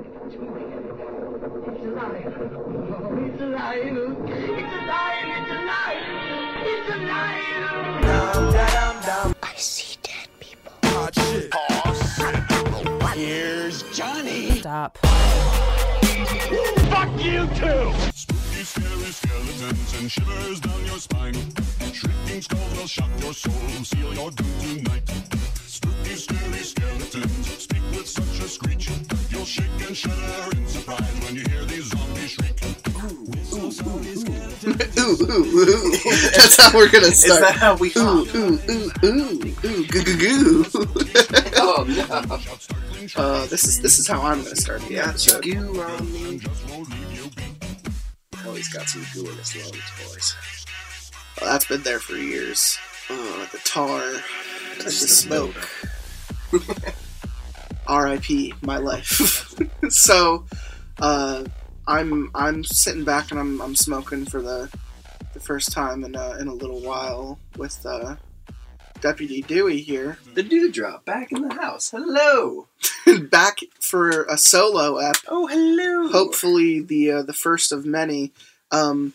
It's alive. Oh, it's alive. It's alive. It's alive. It's alive. I see dead people. Hot shit. Pause. Here's Johnny. Stop. Fuck you too. Spooky, scary skeletons and shivers down your spine. Shrieking skulls will shock your soul, seal your doom tonight. Spooky, scary skeletons speak with such a screech. You'll shake and shudder in surprise when you hear these zombies shriek. Whistle. Ooh, ooh, ooh. That's how we're gonna start. Is that how we Ooh, talk? ooh, ooh, ooh, ooh, goo, goo, goo. Oh no. Uh, this is this is how I'm gonna start the episode. Goo on me. and just won't leave you be. Oh, he's got some goo in his lungs, boys. Well, that's been there for years. Uh, the tar and the smoke. R.I.P. My life. so, uh, I'm I'm sitting back and I'm I'm smoking for the the first time in a, in a little while with uh, Deputy Dewey here. The dewdrop back in the house. Hello. back for a solo ep. Oh hello. hopefully the uh, the first of many. Um,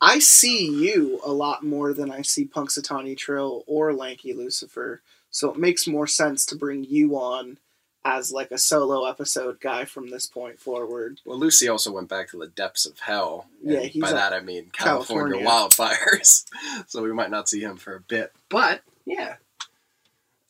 I see you a lot more than I see Punxsutawney Trill or Lanky Lucifer, so it makes more sense to bring you on as like a solo episode guy from this point forward. Well, Lucy also went back to the depths of hell. Yeah, by that I mean California, California. wildfires. so we might not see him for a bit. But yeah,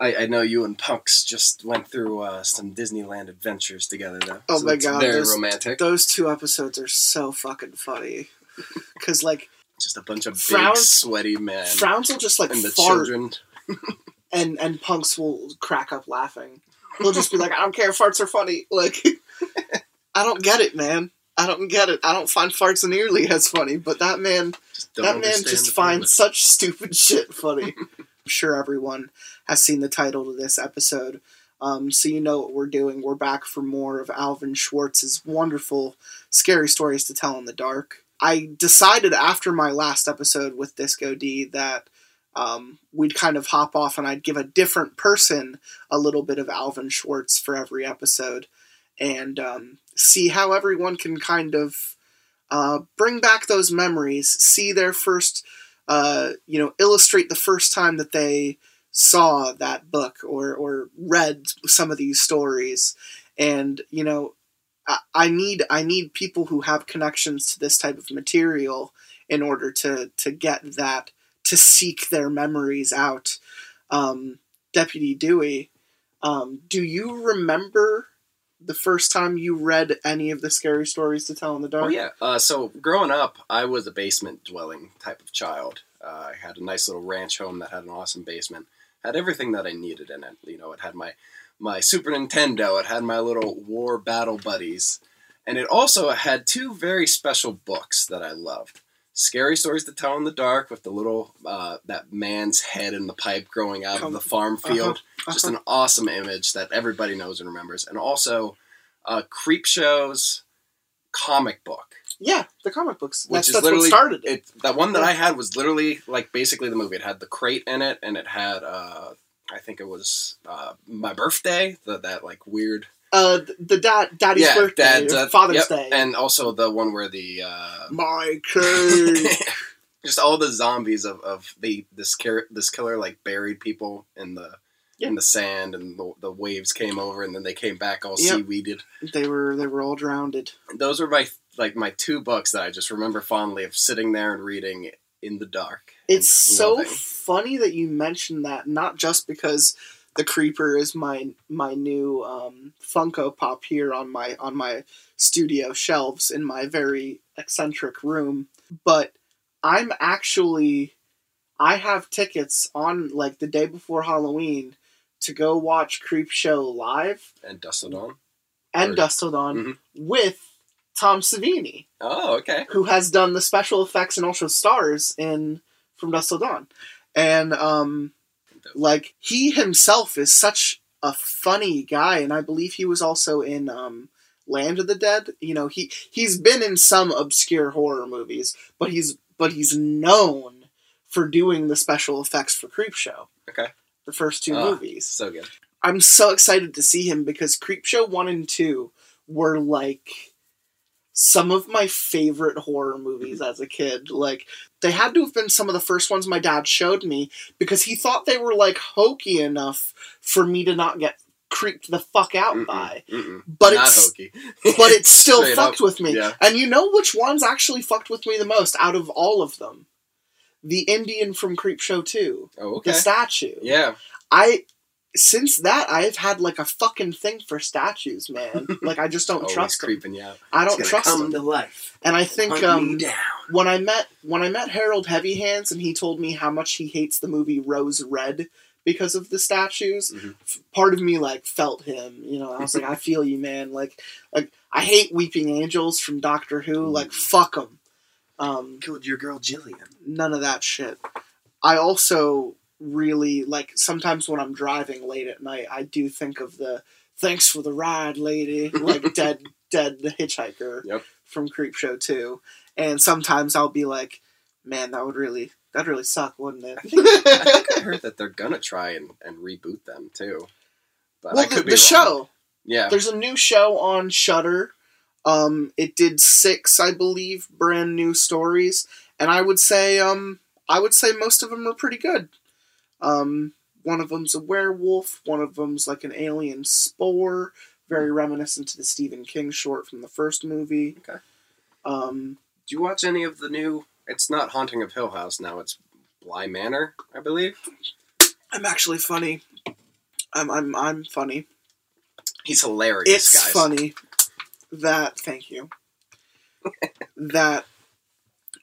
I, I know you and Punks just went through uh, some Disneyland adventures together, though. Oh So my God, very those- romantic. Those two episodes are so fucking funny. Cause like just a bunch of big, sweaty men Frowns will just like and the fart children. and and Punks will crack up laughing. He'll just be like, I don't care, if farts are funny. Like I don't get it, man. I don't get it. I don't find farts nearly as funny, but that man that man just finds such stupid shit funny. I'm sure everyone has seen the title to this episode. Um, so you know what we're doing. We're back for more of Alvin Schwartz's wonderful scary stories to tell in the dark. I decided after my last episode with Disco D that um, we'd kind of hop off and I'd give a different person a little bit of Alvin Schwartz for every episode and um, see how everyone can kind of uh, bring back those memories, see their first, uh, you know, illustrate the first time that they saw that book or, or read some of these stories. And, you know, I, I need I need people who have connections to this type of material in order to to get that to seek their memories out. Um, Deputy Dewey, um, do you remember the first time you read any of the scary stories to tell in the dark? Oh yeah. Uh, so growing up, I was a basement dwelling type of child. Uh, I had a nice little ranch home that had an awesome basement. Had everything that I needed in it. You know, it had my my Super Nintendo. It had my little war battle buddies, and it also had two very special books that I loved. Scary stories to tell in the dark with the little uh, that man's head in the pipe growing out of the farm field. Just an awesome image that everybody knows and remembers. And also, uh, Creep Show's comic book Yeah, the comic books. which That's, is that's what literally started it. it. That one that I had was literally like basically the movie. It had the crate in it, and it had uh, I think it was uh, my birthday. The, that like weird Uh, the dad, daddy's yeah, birthday, uh, Father's yep, Day, and also the one where the uh, my just all the zombies of, of the this car- this killer like buried people in the Yeah. in the sand, and the, the waves came over, and then they came back all Yep. seaweeded. they were they were all drowned. Those were my like my two books that I just remember fondly of sitting there and reading in the dark. It's so loving. funny that you mentioned that, not just because the creeper is my my new um, Funko Pop here on my on my studio shelves in my very eccentric room, but I'm actually I have tickets on like the day before Halloween to go watch Creep Show live and Dust of Dawn. and Or- Dust Dawn Mhm. with Tom Savini. Oh, okay. who has done the special effects and also stars in From Dusk Till Dawn. And um like he himself is such a funny guy and I believe he was also in um Land of the Dead. You know, he he's been in some obscure horror movies, but he's but he's known for doing the special effects for Creepshow. Okay. The first two Ah. movies. So good. I'm so excited to see him because Creepshow 1 and 2 were like some of my favorite horror movies mm-hmm. as a kid. Like they had to have been some of the first ones my dad showed me because he thought they were like hokey enough for me to not get creeped the fuck out Mm-mm, by. mm-mm. But Not it's hokey. but it still fucked up, with me. yeah. And you know which ones actually fucked with me the most out of all of them? The Indian from Creepshow 2. Oh, okay. The statue. yeah. I since that I've had like a fucking thing for statues, man. like I just don't trust them. creeping out. I don't trust come them. to life. And I think um when I met when I met Harold Heavy Hands and he told me how much he hates the movie Rose Red because of the statues, Mhm. part of me like felt him. You know, I was like, I feel you, man. Like, like I hate Weeping Angels from Doctor Who. Mm. Like, fuck them. Um, Killed your girl Jillian. none of that shit. I also really like sometimes when I'm driving late at night, I do think of the "Thanks for the ride, lady," like dead, dead the hitchhiker Yep. from Creepshow too. And sometimes I'll be like, "Man, that would really, that'd really suck, wouldn't it?" I think I heard that they're gonna try and, and reboot them too. But well, the, could be the show. Yeah. There's a new show on Shudder. Um, it did six, I believe, brand new stories, and I would say, um, I would say most of them are pretty good. Um, one of them's a werewolf. One of them's like an alien spore, very reminiscent to the Stephen King short from the first movie. Okay. Um, Do you watch any of the new? It's not Haunting of Hill House now. It's Bly Manor, I believe. I'm actually funny. I'm I'm I'm funny. He's hilarious, It's guys. funny that thank you that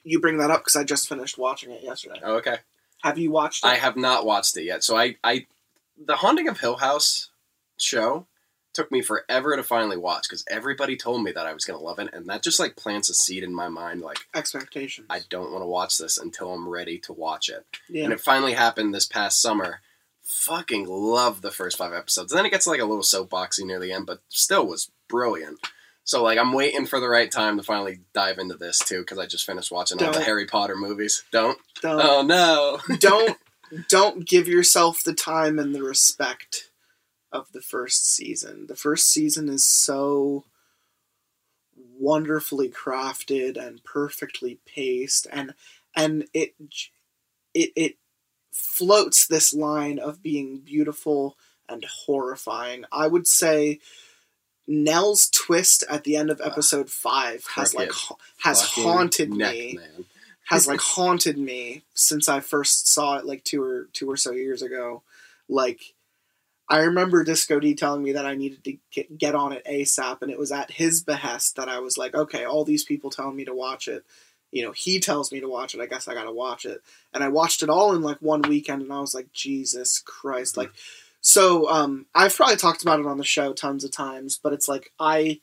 you bring that up because I just finished watching it yesterday. Oh, okay. Have you watched it? I have not watched it yet. So I, I, the Haunting of Hill House show took me forever to finally watch because everybody told me that I was gonna love it, and that just like plants a seed in my mind. Like Expectations. I don't want to watch this until I'm ready to watch it. yeah. And it finally happened this past summer. Fucking love the first five episodes. And then it gets like a little soapboxy near the end, but still was brilliant. So like I'm waiting for the right time to finally dive into this too because I just finished watching all the Harry Potter movies. Don't. don't Oh no. don't don't give yourself the time and the respect of the first season. The first season is so wonderfully crafted and perfectly paced and and it it it floats this line of being beautiful and horrifying. I would say Nell's twist at the end of episode 5 has like ha- has haunted neck, me man. has like haunted me since I first saw it like two or two or so years ago. Like I remember Disco D telling me that I needed to get, get on it ASAP, and it was at his behest that I was like, okay, all these people telling me to watch it. You know, he tells me to watch it. I guess I gotta watch it. And I watched it all in like one weekend, and I was like, Jesus Christ! Mm-hmm. Like, so um, I've probably talked about it on the show tons of times, but it's like I,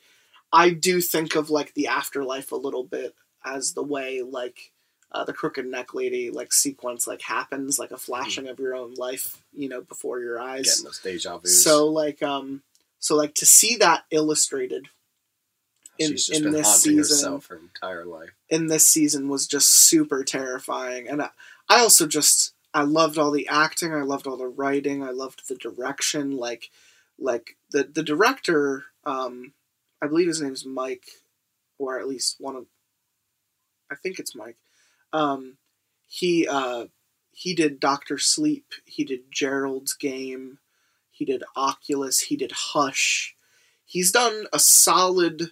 I do think of like the afterlife a little bit as the way like uh, the crooked neck lady like sequence like happens like a flashing of your own life you know before your eyes Getting those deja vus. so like um so like to see that illustrated in- she's just in been this haunting season- herself her entire life. in this season was just super terrifying and I, I also just i loved all the acting i loved all the writing i loved the direction like like the the director um i believe his name's mike or at least one of i think it's mike. Um he uh he did doctor sleep he did gerald's game he did oculus he did hush. He's done a solid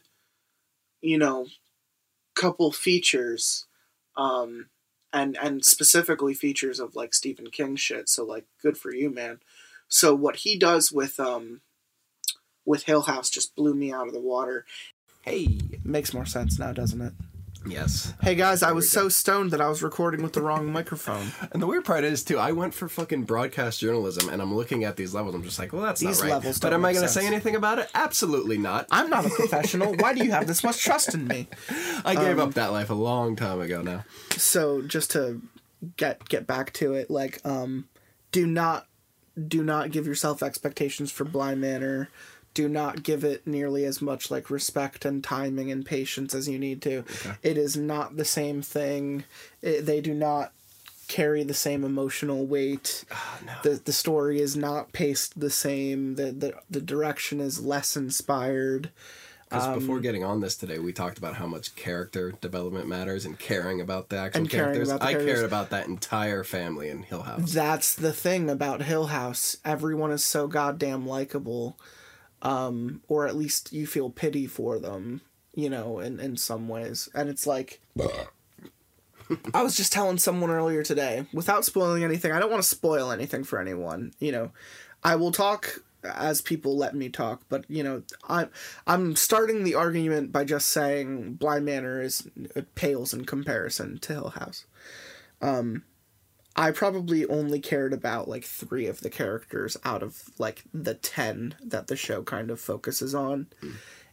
you know couple features. Um and and specifically features of like Stephen King shit so like good for you man. So what he does with um with Hill House just blew me out of the water. Hey makes more sense now doesn't it Yes. hey guys I was so stoned that I was recording with the wrong microphone And the weird part is too, I went for fucking broadcast journalism, and I'm looking at these levels. I'm just like, well, that's These not right. levels but don't am I make going to say sense. anything about it? Absolutely not. I'm not a professional why do you have this much trust in me I gave Um, up that life a long time ago now. so just to get get back to it like um do not do not give yourself expectations for Bly Manor do not give it nearly as much like respect and timing and patience as you need to it is not the same thing it, they do not carry the same emotional weight Oh, no. the the story is not paced the same the the, the direction is less inspired Because Um, before getting on this today, we talked about how much character development matters and caring about the actual characters. about the I characters. cared about that entire family in Hill House. That's the thing about Hill House. Everyone is so goddamn likable. Um, or at least you feel pity for them, you know, in, in some ways. And it's like I was just telling someone earlier today, without spoiling anything, I don't want to spoil anything for anyone, you know. I will talk as people let me talk, but you know, I'm I'm starting the argument by just saying Bly Manor is pales in comparison to Hill House. I probably only cared about like three of the characters out of like the 10 that the show kind of focuses on.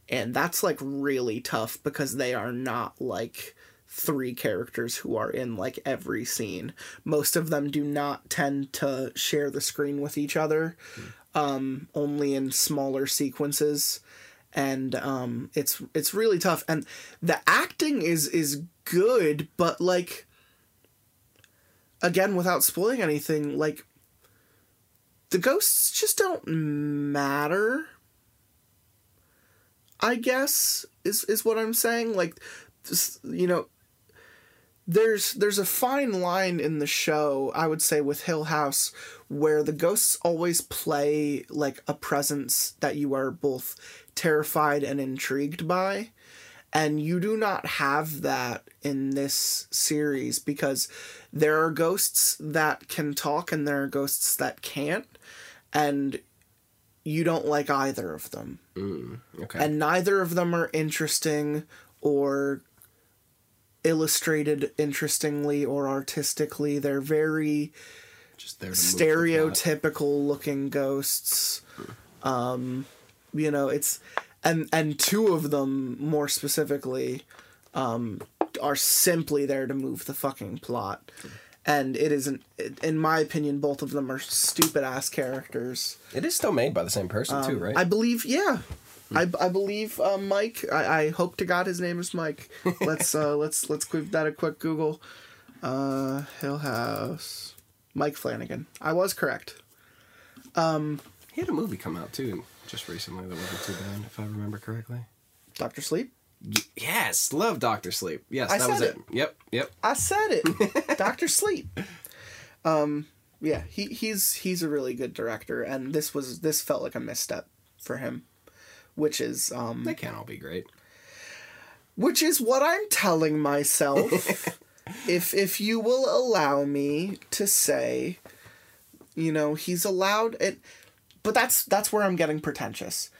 And that's like really tough because they are not like three characters who are in like every scene. Most of them do not tend to share the screen with each other, um, only in smaller sequences. And um, it's it's really tough. And the acting is is good, but like again without spoiling anything like the ghosts just don't matter i guess is is what i'm saying. Like this, you know there's there's a fine line in the show i would say with hill house where the ghosts always play like a presence that you are both terrified and intrigued by. And you do not have that in this series because there are ghosts that can talk and there are ghosts that can't and you don't like either of them Okay. and neither of them are interesting or illustrated interestingly or artistically they're very just there to move the plot. stereotypical looking ghosts um you know it's and and two of them more specifically um are simply there to move the fucking plot and it isn't in my opinion both of them are stupid ass characters It is still made by the same person too, right? Um, i believe yeah I, I believe uh, Mike. I, I hope to God his name is Mike. Let's uh, let's let's give that a quick Google. Uh, Hill House. Mike Flanagan. I was correct. Um, he had a movie come out too just recently that wasn't too bad, if I remember correctly. Doctor Sleep. Yes, love Doctor Sleep. Yes, I that was said it. Yep, yep. I said it. Doctor Sleep. Um, yeah, he he's he's a really good director, and this was this felt like a misstep for him, which is um They can't all be great. which is what I'm telling myself. if if you will allow me to say, you know, he's allowed it, but that's that's where I'm getting pretentious.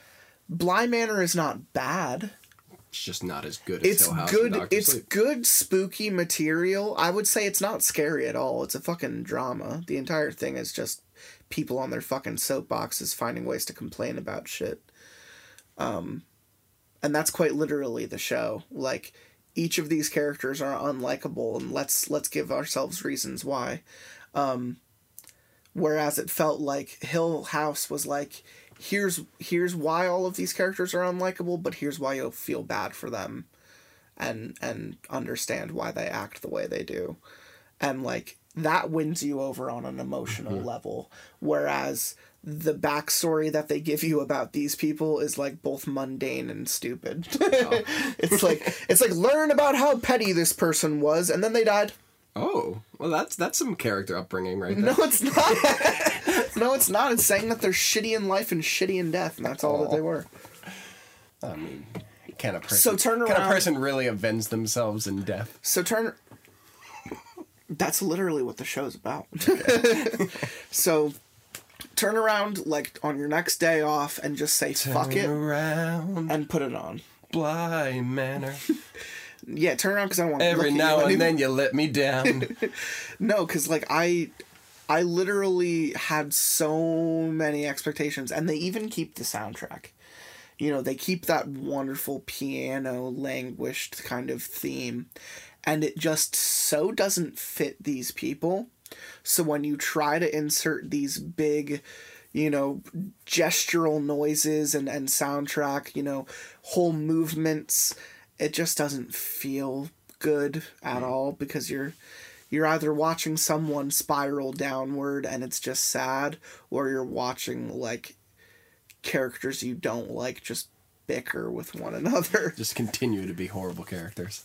Bly Manor is not bad. It's just not as good as It's Hill House good. It's Sleep. good spooky material. I would say it's not scary at all. It's a fucking drama. The entire thing is just people on their fucking soapboxes finding ways to complain about shit. Um, and that's quite literally the show. Like each of these characters are unlikable, and let's let's give ourselves reasons why. Um, whereas it felt like Hill House was like, here's here's why all of these characters are unlikable, but here's why you'll feel bad for them, and and understand why they act the way they do, and like that wins you over on an emotional mm-hmm. level. Whereas the backstory that they give you about these people is like both mundane and stupid. it's like it's like learn about how petty this person was, and then they died. Oh, well, that's that's some character upbringing right there. No, it's not. no, it's not. It's saying that they're shitty in life and shitty in death, and that's all that they oh. were. I mean, can a person So turn can a around- person really avenge themselves in death? So turn. That's literally what the show's about. so turn around like on your next day off and just say fuck it around, and put it on. Bly Manor. Yeah, turn around because I don't want to Every now and then you let me down. No, because like I, I literally had so many expectations, and they even keep the soundtrack. You know, they keep that wonderful piano languished kind of theme, and it just so doesn't fit these people. So when you try to insert these big, you know, gestural noises and and soundtrack, you know, whole movements, it just doesn't feel good at mm. all because you're you're either watching someone spiral downward and it's just sad or you're watching like characters you don't like just bicker with one another. Just continue to be horrible characters.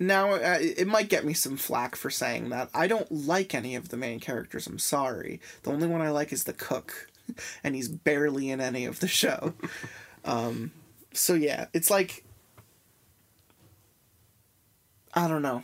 Now, uh, it might get me some flack for saying that. I don't like any of the main characters. I'm sorry. The only one I like is the cook, and he's barely in any of the show. um, so yeah, it's like I don't know.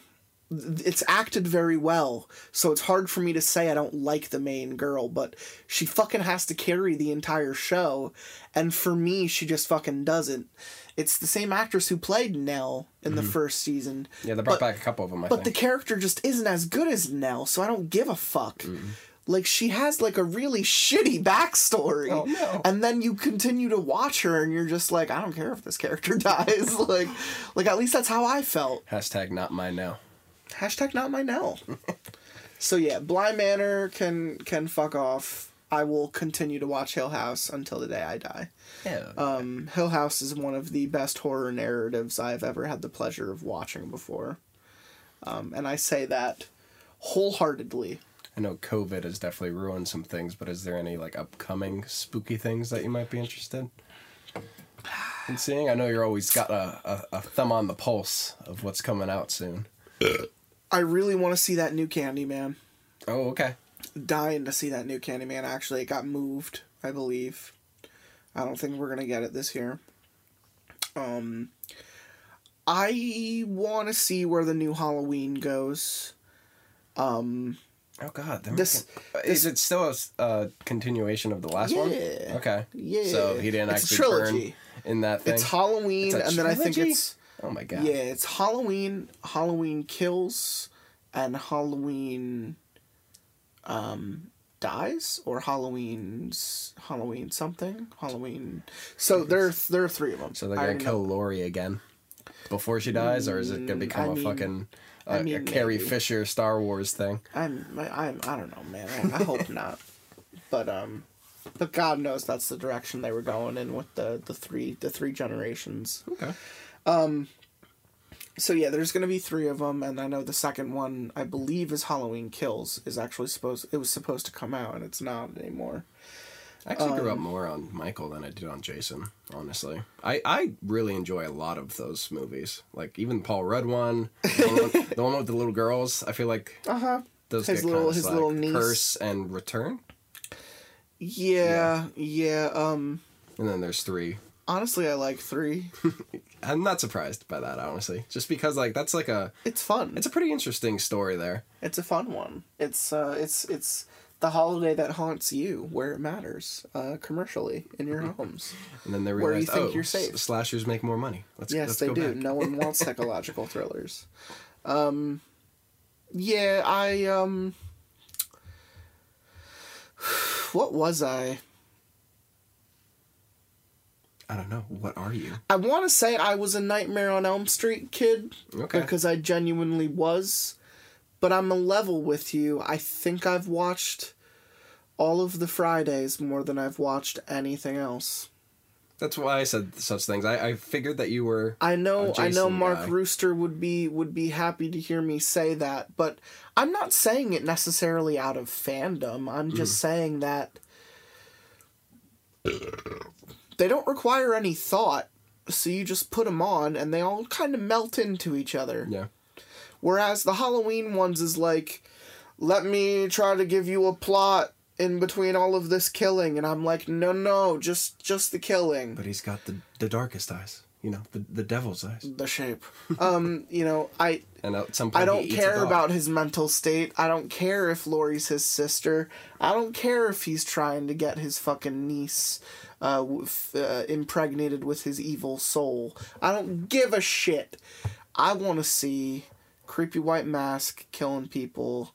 It's acted very well, so it's hard for me to say I don't like the main girl, but she fucking has to carry the entire show, and for me, she just fucking doesn't. It's the same actress who played Nell in the mm-hmm. first season. Yeah, they brought But- back a couple of them. I But the character just isn't as good as Nell, so I don't give a fuck. Like she has like a really shitty backstory. Oh, no. And then you continue to watch her and you're just like, I don't care if this character dies. like like at least that's how I felt. Hashtag not mine now. Hashtag not my Nell. so yeah, Bly Manor can can fuck off. I will continue to watch Hill House until the day I die. Yeah. Um, Hill House is one of the best horror narratives I've ever had the pleasure of watching before. Um, and I say that wholeheartedly. I know COVID has definitely ruined some things, but is there any like upcoming spooky things that you might be interested in seeing? I know you're always got a, a, a thumb on the pulse of what's coming out soon. I really want to see that new Candyman. Oh, okay. Dying to see that new Candyman. Actually, it got moved, I believe. I don't think we're gonna get it this year. Um, I want to see where the new Halloween goes. Um, Oh God, they're This- is it still a uh, continuation of the last one? Yeah. Okay. yeah. So he didn't It's actually trilogy. burn in that thing. It's Halloween, It's and then I think it's oh my God. yeah, it's Halloween. Halloween kills, and Halloween, um, dies, or Halloween's Halloween something. Halloween. So there, there are three of them. So they're gonna kill know. Laurie again before she dies, or is it gonna Mm, become I a mean- fucking uh, I a mean, Carrie maybe. Fisher Star Wars thing? I'm, I'm, I don't know, man. I, I hope not. But um, but God knows that's the direction they were going in with the the three the three generations. Okay. So yeah, there's gonna be three of them, and I know the second one, I believe, is Halloween Kills, is actually supposed. It was supposed to come out, and it's not anymore. I actually grew up Um, more on Michael than I did on Jason. Honestly, I, I really enjoy a lot of those movies. Like even Paul Rudd one, the one, with- the one with the little girls. I feel like Uh huh. those His little- kinda his slack. little niece. Curse and Return, Yeah, yeah. Um, and then there's three. honestly, I like three. I'm not surprised by that, honestly, just because like that's like a It's fun. it's a pretty interesting story there. It's a fun one. It's uh, it's it's the holiday that haunts you where it matters, uh, commercially in your homes. And then they realize, Where you think oh, you're safe. slashers make more money. Let's yes, let's they do. No one wants psychological thrillers. Um, yeah, I um, what was I? I don't know. What are you? I want to say I was a Nightmare on Elm Street kid Okay. because I genuinely was, but I'm a level with you. I think I've watched all of the Fridays more than I've watched anything else. That's why I said such things. I, I figured that you were. I know I know Mark guy. Rooster would be would be happy to hear me say that, but I'm not saying it necessarily out of fandom. I'm just Mm-hmm. saying that they don't require any thought, so you just put them on and they all kind of melt into each other. Yeah. Whereas the Halloween ones is like, let me try to give you a plot in between all of this killing, and I'm like, no, no, just just the killing. But he's got the the darkest eyes. You know, the the devil's eyes. the shape. Um, you know, I And at some point, I don't he eats a care about his mental state. I don't care if Laurie's his sister. I don't care if he's trying to get his fucking niece uh, uh, impregnated with his evil soul. I don't give a shit. I want to see creepy white mask killing people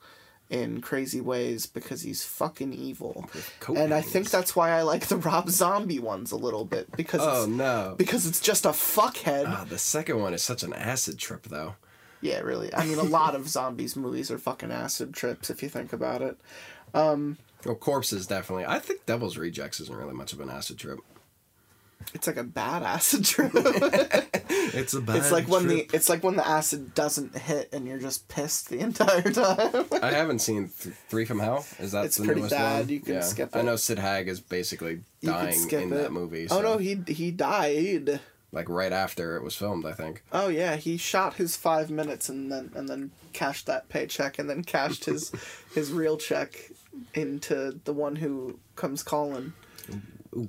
in crazy ways because he's fucking evil. coat And I think that's why I like the Rob Zombie ones a little bit because Oh it's, no. because it's just a fuckhead. Ah, the second one is such an acid trip, though. Yeah, really. I mean, a lot of zombies movies are fucking acid trips if you think about it. Well, corpses definitely. I think Devil's Rejects isn't really much of an acid trip. It's like a bad acid trip. It's a bad it's like when trip. the it's like when the acid doesn't hit and you're just pissed the entire time. I haven't seen th- Three from Hell. Is that It's the pretty newest bad. one? You can skip I know Sid Haig is basically dying in it. that movie. Oh no, he he died. like right after it was filmed, I think. Oh yeah, he shot his five minutes and then and then cashed that paycheck and then cashed his his real check into the one who comes calling,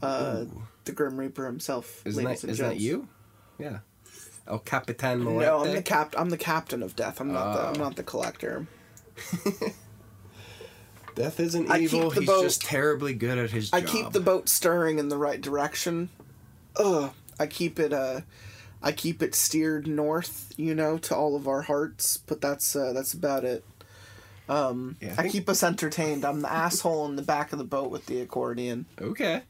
uh, the Grim Reaper himself. Isn't that isn't that you? Yeah. El Capitan Muerte. No, I'm the cap. I'm the captain of death. I'm not the. I'm Oh. not the collector. Death isn't I evil. He's boat- just terribly good at his I job. keep the boat stirring in the right direction. Ugh. I keep it. Uh, I keep it steered north. You know, to all of our hearts. But that's uh, that's about it. Um, Yeah, I I, keep us entertained. I'm the asshole in the back of the boat with the accordion. Okay.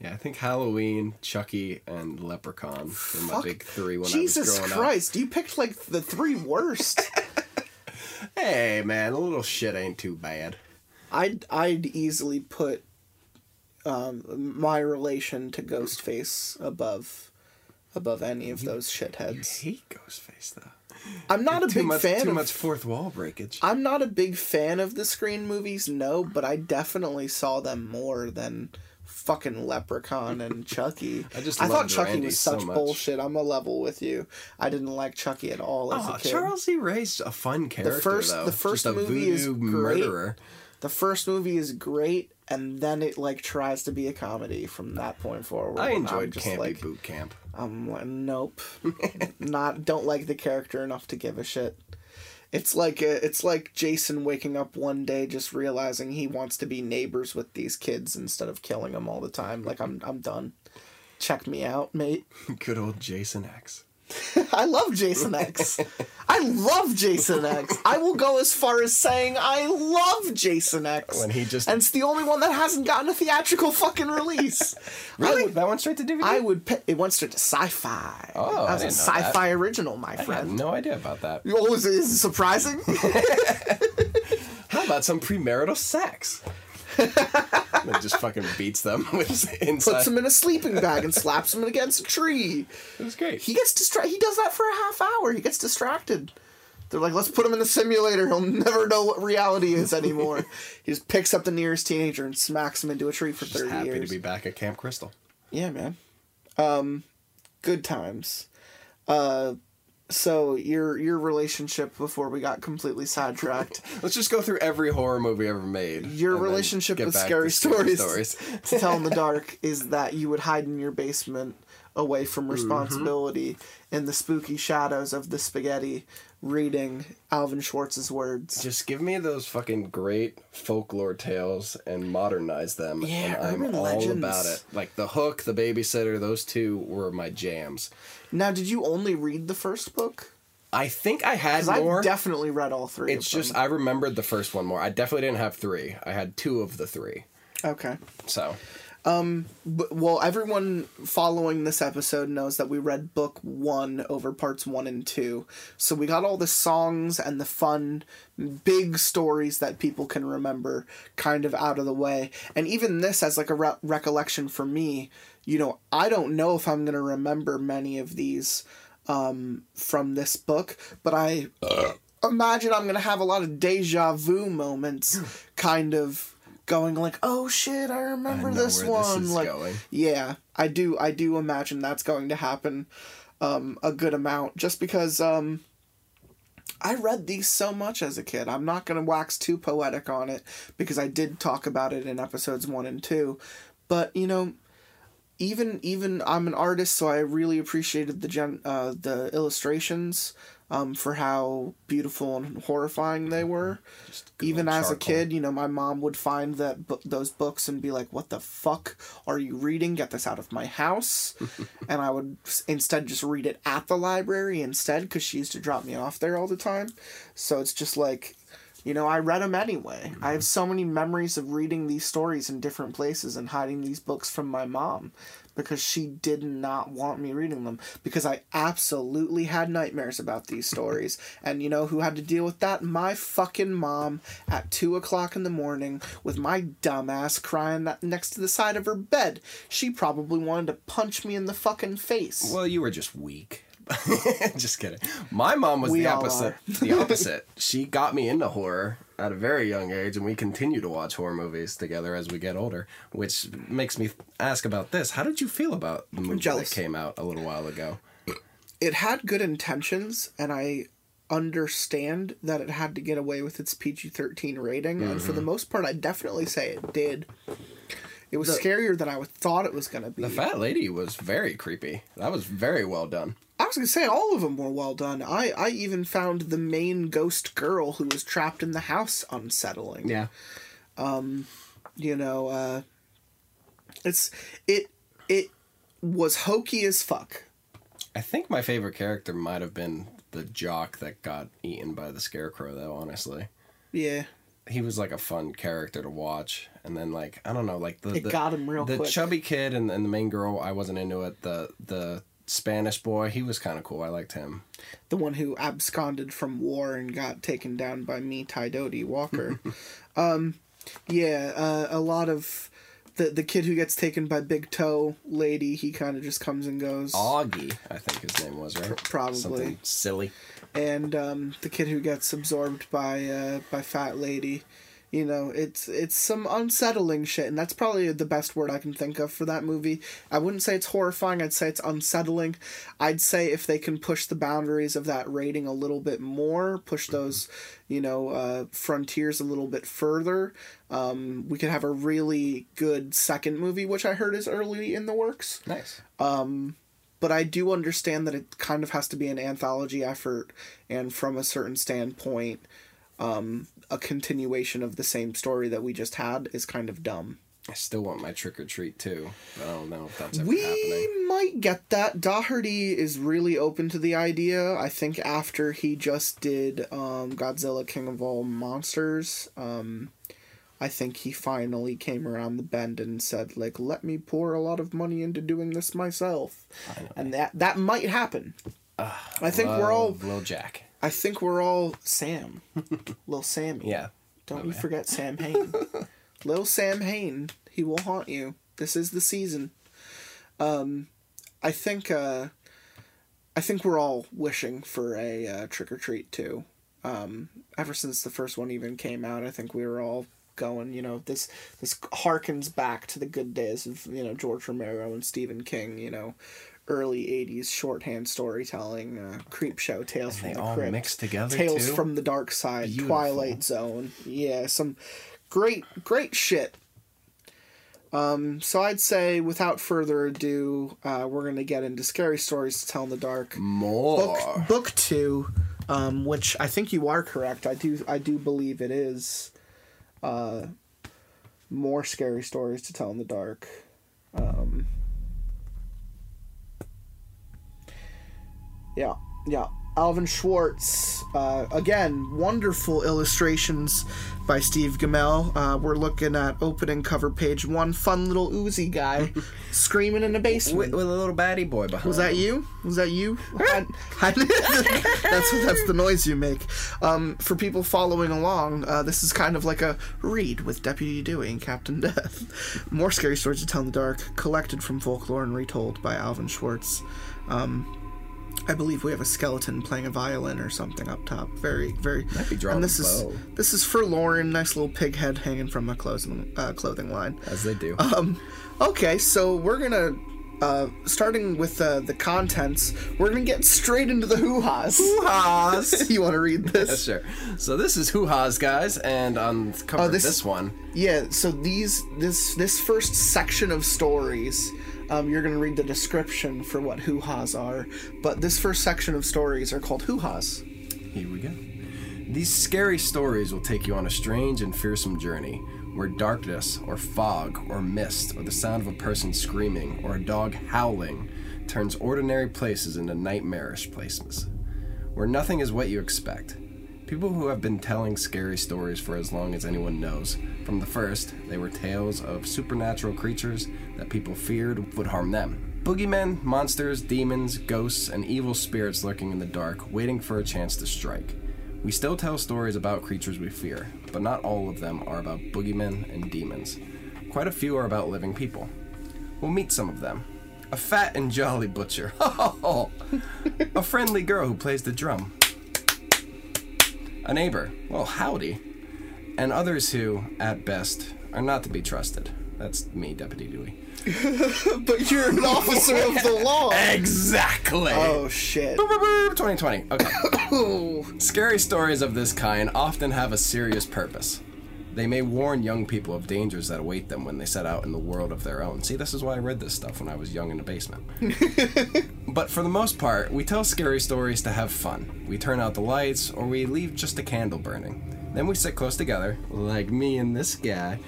Yeah, I think Halloween, Chucky, and Leprechaun were my Fuck. big three when Jesus I was growing Christ! You picked like the three worst. Hey man, a little shit ain't too bad. I'd I'd easily put um, my relation to Ghostface above above any of those shitheads. You hate Ghostface though. I'm not a big much, fan Too of much fourth wall breakage. I'm not a big fan of the Scream movies, no, but I definitely saw them more than fucking Leprechaun and Chucky. I just I thought Chucky Randy was such much. bullshit. I'm a level with you. I didn't like Chucky at all as Oh, a kid. Charles E. Ray's a fun character The first- though. the first movie is great. murderer. The first movie is great, and then it like tries to be a comedy from that point forward. I enjoyed I'm just Campy like, Boot Camp. I'm like, nope, not don't like the character enough to give a shit. It's like uh it's like Jason waking up one day just realizing he wants to be neighbors with these kids instead of killing them all the time. Like I'm I'm done. Check me out, mate. Good old Jason X. I love Jason X. I love Jason X. I will go as far as saying I love Jason X. When he just and it's the only one that hasn't gotten a theatrical fucking release. I really would, that went straight to DVD. I would. Pay, it went straight to sci-fi. Oh, that I was a didn't know that. sci-fi original, my I friend. no idea about that. Oh, is is it surprising? How about some premarital sex? and just fucking beats them with his inside. Puts him in a sleeping bag and slaps him against a tree. it was great. He gets distracted. He does that for a half hour. He gets distracted. They're like, let's put him in the simulator. He'll never know what reality is anymore. he just picks up the nearest teenager and smacks him into a tree for just 30 happy years. to be back at Camp Crystal. Yeah, man. Um, good times. Uh, so your your relationship before we got completely sidetracked. Let's just go through every horror movie ever made. Your relationship with back scary to stories. to tell in the dark is that you would hide in your basement away from Mm-hmm. responsibility in the spooky shadows of the spaghetti reading Alvin Schwartz's words. Just give me those fucking great folklore tales and modernize them. Yeah, and I'm all legends. about it. Like The Hook, The Babysitter, those two were my jams. Now, did you only read the first book? I think I had more. I've definitely read all three. it's just. I remembered the first one more. I definitely didn't have three. I had two of the three. okay. So um, But, well, everyone following this episode knows that we read book one over parts one and two. So we got all the songs and the fun, big stories that people can remember kind of out of the way. And even this as like a re- recollection for me, you know, I don't know if I'm going to remember many of these um, from this book, but I imagine I'm going to have a lot of deja vu moments kind of going like, oh shit, I remember I this where this one. like, going. yeah, I do. I do imagine that's going to happen um, a good amount, just because um, I read these so much as a kid. I'm not going to wax too poetic on it because I did talk about it in episodes one and two, but you know. Even even I'm an artist, so I really appreciated the gen uh, the illustrations um, for how beautiful and horrifying they were good even as a kid, you know, my mom would find that bu- those books and be like, "What the fuck are you reading? Get this out of my house!" and I would instead just read it at the library instead because she used to drop me off there all the time. So it's just like, you know, I read them anyway. I have mm-hmm. so many memories of reading these stories in different places and hiding these books from my mom because she did not want me reading them because I absolutely had nightmares about these stories. and you know who had to deal with that? My fucking mom at two o'clock in the morning with my dumbass crying that next to the side of her bed. She probably wanted to punch me in the fucking face. Well, you were just weak. just kidding. My mom was We the opposite. the opposite. She got me into horror at a very young age, and we continue to watch horror movies together as we get older. Which makes me ask about this. How did you feel about the movie jealous. that came out a little while ago? it had good intentions and I understand that it had to get away with its PG-13 rating and for the mm-hmm. most part I definitely say it did. It was scarier than I thought it was going to be. The fat lady was very creepy. That was very well done. I was to say all of them were well done. I I even found the main ghost girl who was trapped in the house unsettling. Yeah. Um, You know, uh it's it it was hokey as fuck. I think my favorite character might have been the jock that got eaten by the scarecrow, though. Honestly, Yeah. he was like a fun character to watch. And then like I don't know, like the It the, got him real the quick. chubby kid and, and the main girl. I wasn't into it. The the Spanish boy, he was kind of cool. I liked him. the one who absconded from war and got taken down by me, Tidody Walker. um, yeah, uh, a lot of the the kid who gets taken by Big Toe Lady. He kind of just comes and goes. Augie, I think his name was right. Probably. something silly. and um, the kid who gets absorbed by uh, by Fat Lady. You know, it's it's some unsettling shit, and that's probably the best word I can think of for that movie. I wouldn't say it's horrifying. I'd say it's unsettling. I'd say if they can push the boundaries of that rating a little bit more, push those, you know, uh, frontiers a little bit further, um, we could have a really good second movie, which I heard is early in the works Nice. um, but I do understand that it kind of has to be an anthology effort, and from a certain standpoint, um, a continuation of the same story that we just had is kind of dumb. I still want my trick or treat too. I don't know if that's ever We happening. might get that. Dougherty is really open to the idea. I think after he just did um, Godzilla King of All Monsters, um, I think he finally came around the bend and said, like, let me pour a lot of money into doing this myself. And that that might happen. I think we're all Lil Jack. I think we're all Sam. little Sammy. Yeah. Don't you forget Sam Hain. little Sam Hain. He will haunt you. This is the season. Um, I think uh, I think we're all wishing for a uh, trick or treat too. Um, ever since the first one even came out, I think we were all going. You know, this this harkens back to the good days of you know George Romero and Stephen King. You know, early '80s shorthand storytelling, uh, creep show, tales from They the all crypt, mixed together tales too? from the dark side, Beautiful. Twilight Zone. Yeah, some great great shit. Um, so I'd say, without further ado, uh, we're gonna get into scary stories to tell in the dark. More. Book book two, um, which I think you are correct. I do I do believe it is. Uh, more scary stories to tell in the dark. Um, yeah, yeah. Alvin Schwartz. Uh, again, wonderful illustrations by Steve Gammell. Uh, we're looking at opening cover page one. Fun little oozy guy screaming in the basement. with, with a little baddie boy behind. Was that you? Was that you? I- I- that's that's the noise you make. Um, for people following along, uh, this is kind of like a read with Deputy Dewey and Captain Death. More scary stories to tell in the dark, collected from folklore and retold by Alvin Schwartz. Um, I believe we have a skeleton playing a violin or something up top. Very, very. be drawing and this is bow. this is for Lauren. Nice little pig head hanging from a clothing uh, clothing line. As they do. Okay, so we're gonna, uh, starting with uh, the contents, we're gonna get straight into the hoo ha's. Hoo-ha's. you want to read Yeah, this? sure. So this is Hoo Ha's, guys, and on cover Oh, of this- this one, Yeah. So these, this, this first section of stories, um, you're gonna read the description for what hoo ha's are, but this first section of stories are called hoo ha's. Here we go. These scary stories will take you on a strange and fearsome journey where darkness, or fog, or mist, or the sound of a person screaming, or a dog howling turns ordinary places into nightmarish places. Where nothing is what you expect. People who have been telling scary stories for as long as anyone knows. From the first, they were tales of supernatural creatures that people feared would harm them. Boogeymen, monsters, demons, ghosts, and evil spirits lurking in the dark, waiting for a chance to strike. We still tell stories about creatures we fear, but not all of them are about boogeymen and demons. Quite a few are about living people. We'll meet some of them. A fat and jolly butcher. a friendly girl who plays the drum. A neighbor. Well, howdy. And others who, at best, are not to be trusted. That's me, Deputy Dewey. But you're an officer of the law. Exactly! Oh shit. Boop, boop, boop, 2020. Okay. Scary stories of this kind often have a serious purpose. They may warn young people of dangers that await them when they set out in the world of their own. See, this is why I read this stuff when I was young in the basement. but for the most part, we tell scary stories to have fun. We turn out the lights, or we leave just a candle burning. Then we sit close together, like me and this guy,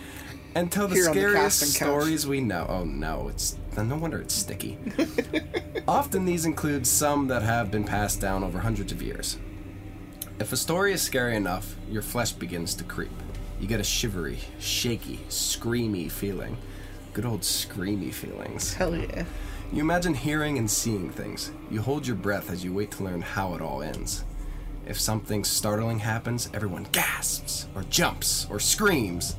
and tell the Here on the scariest stories we know. Oh no, it's no wonder it's sticky. Often these include some that have been passed down over hundreds of years. If a story is scary enough, your flesh begins to creep. You get a shivery, shaky, screamy feeling. Good old screamy feelings. Hell yeah. You imagine hearing and seeing things. You hold your breath as you wait to learn how it all ends. If something startling happens, everyone gasps, or jumps, or screams.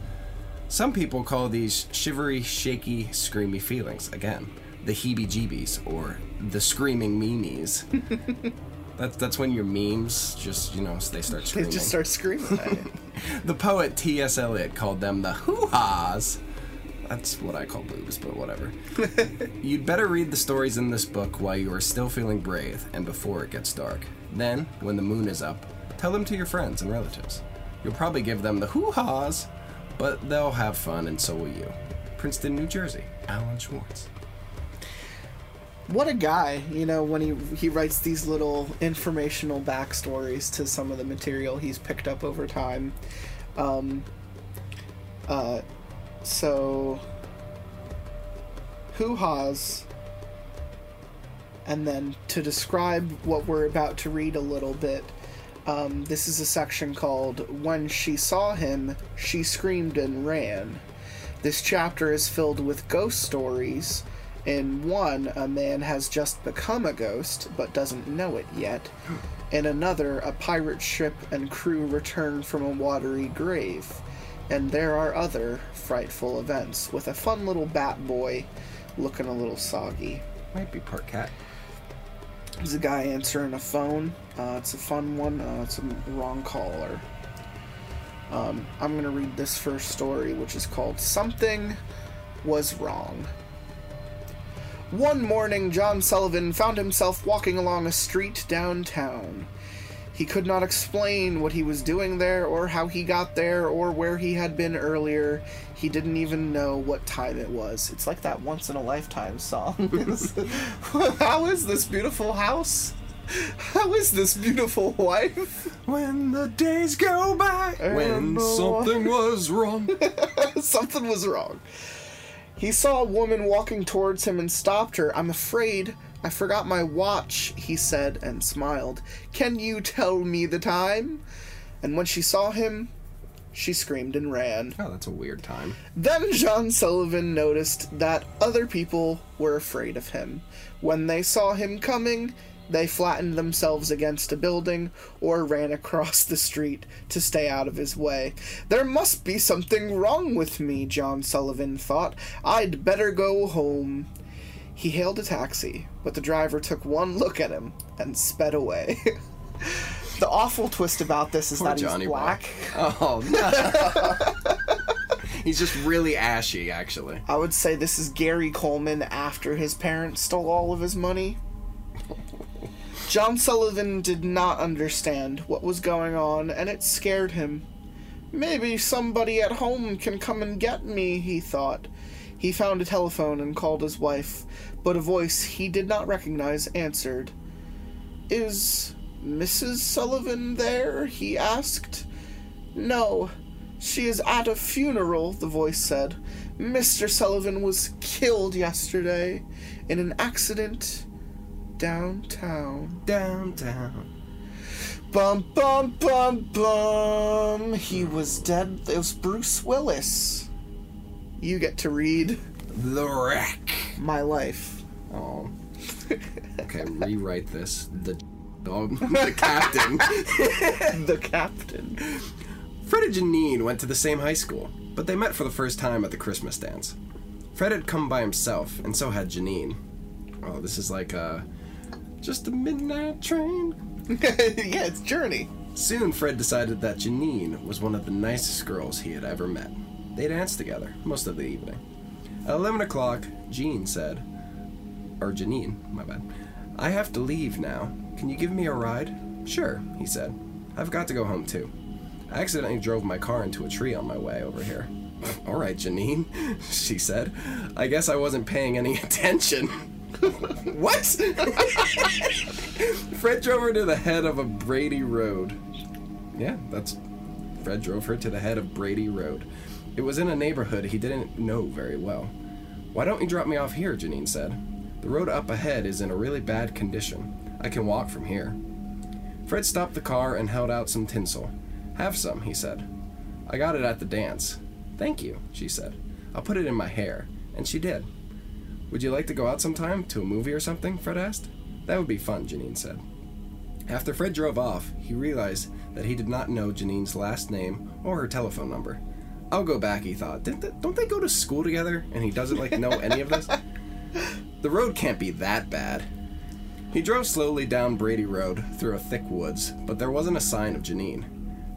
Some people call these shivery, shaky, screamy feelings, again, the heebie jeebies, or the screaming memes. that's, that's when your memes just, you know, they start screaming. They just start screaming at. The poet T.S. Eliot called them the hoo-haws. That's what I call boobs, but whatever. You'd better read the stories in this book while you are still feeling brave and before it gets dark. Then, when the moon is up, tell them to your friends and relatives. You'll probably give them the hoo-haws, but they'll have fun and so will you. Princeton, New Jersey, Alvin Schwartz. What a guy you know when he he writes these little informational backstories to some of the material he's picked up over time um uh so hoo-haws and then to describe what we're about to read a little bit um, this is a section called when she saw him she screamed and ran this chapter is filled with ghost stories. In one, a man has just become a ghost, but doesn't know it yet. In another, a pirate ship and crew return from a watery grave. And there are other frightful events, with a fun little bat boy looking a little soggy. Might be part cat. There's a guy answering a phone. Uh, it's a fun one. Uh, it's a wrong caller. Um, I'm going to read this first story, which is called Something Was Wrong. One morning, John Sullivan found himself walking along a street downtown. He could not explain what he was doing there, or how he got there, or where he had been earlier. He didn't even know what time it was. It's like that once in a lifetime song. how is this beautiful house? How is this beautiful wife? When the days go by, when something was wrong. Something was wrong. He saw a woman walking towards him and stopped her. I'm afraid I forgot my watch, he said and smiled. Can you tell me the time? And when she saw him, she screamed and ran. Oh, that's a weird time. Then John Sullivan noticed that other people were afraid of him. When they saw him coming, they flattened themselves against a building or ran across the street to stay out of his way. There must be something wrong with me, John Sullivan thought. I'd better go home. He hailed a taxi, but the driver took one look at him and sped away. the awful twist about this is Poor that Johnny he's Boy. black. Oh no. He's just really ashy, actually. I would say this is Gary Coleman after his parents stole all of his money. John Sullivan did not understand what was going on, and it scared him. Maybe somebody at home can come and get me, he thought. He found a telephone and called his wife, but a voice he did not recognize answered. Is Mrs. Sullivan there? he asked. No, she is at a funeral, the voice said. Mr. Sullivan was killed yesterday in an accident downtown. Downtown. Bum bum bum bum. He was dead. It was Bruce Willis. You get to read The wreck. my life. Oh. Okay, rewrite this. The dog, the captain. the captain. Fred and Janine went to the same high school, but they met for the first time at the Christmas dance. Fred had come by himself, and so had Janine. Oh, this is like uh, just a midnight train. yeah, it's Journey. Soon, Fred decided that Janine was one of the nicest girls he had ever met. They danced together most of the evening. At 11 o'clock, Jean said, or Janine, my bad, I have to leave now. Can you give me a ride? Sure, he said. I've got to go home too. I accidentally drove my car into a tree on my way over here. All right, Janine, she said. I guess I wasn't paying any attention. what? Fred drove her to the head of a Brady Road. Yeah, that's. Fred drove her to the head of Brady Road. It was in a neighborhood he didn't know very well. Why don't you drop me off here? Janine said. The road up ahead is in a really bad condition. I can walk from here. Fred stopped the car and held out some tinsel. Have some, he said. I got it at the dance. Thank you, she said. I'll put it in my hair. And she did. Would you like to go out sometime to a movie or something? Fred asked. That would be fun, Janine said. After Fred drove off, he realized that he did not know Janine's last name or her telephone number. I'll go back, he thought. Didn't they, don't they go to school together and he doesn't like know any of this? The road can't be that bad. He drove slowly down Brady Road through a thick woods, but there wasn't a sign of Janine.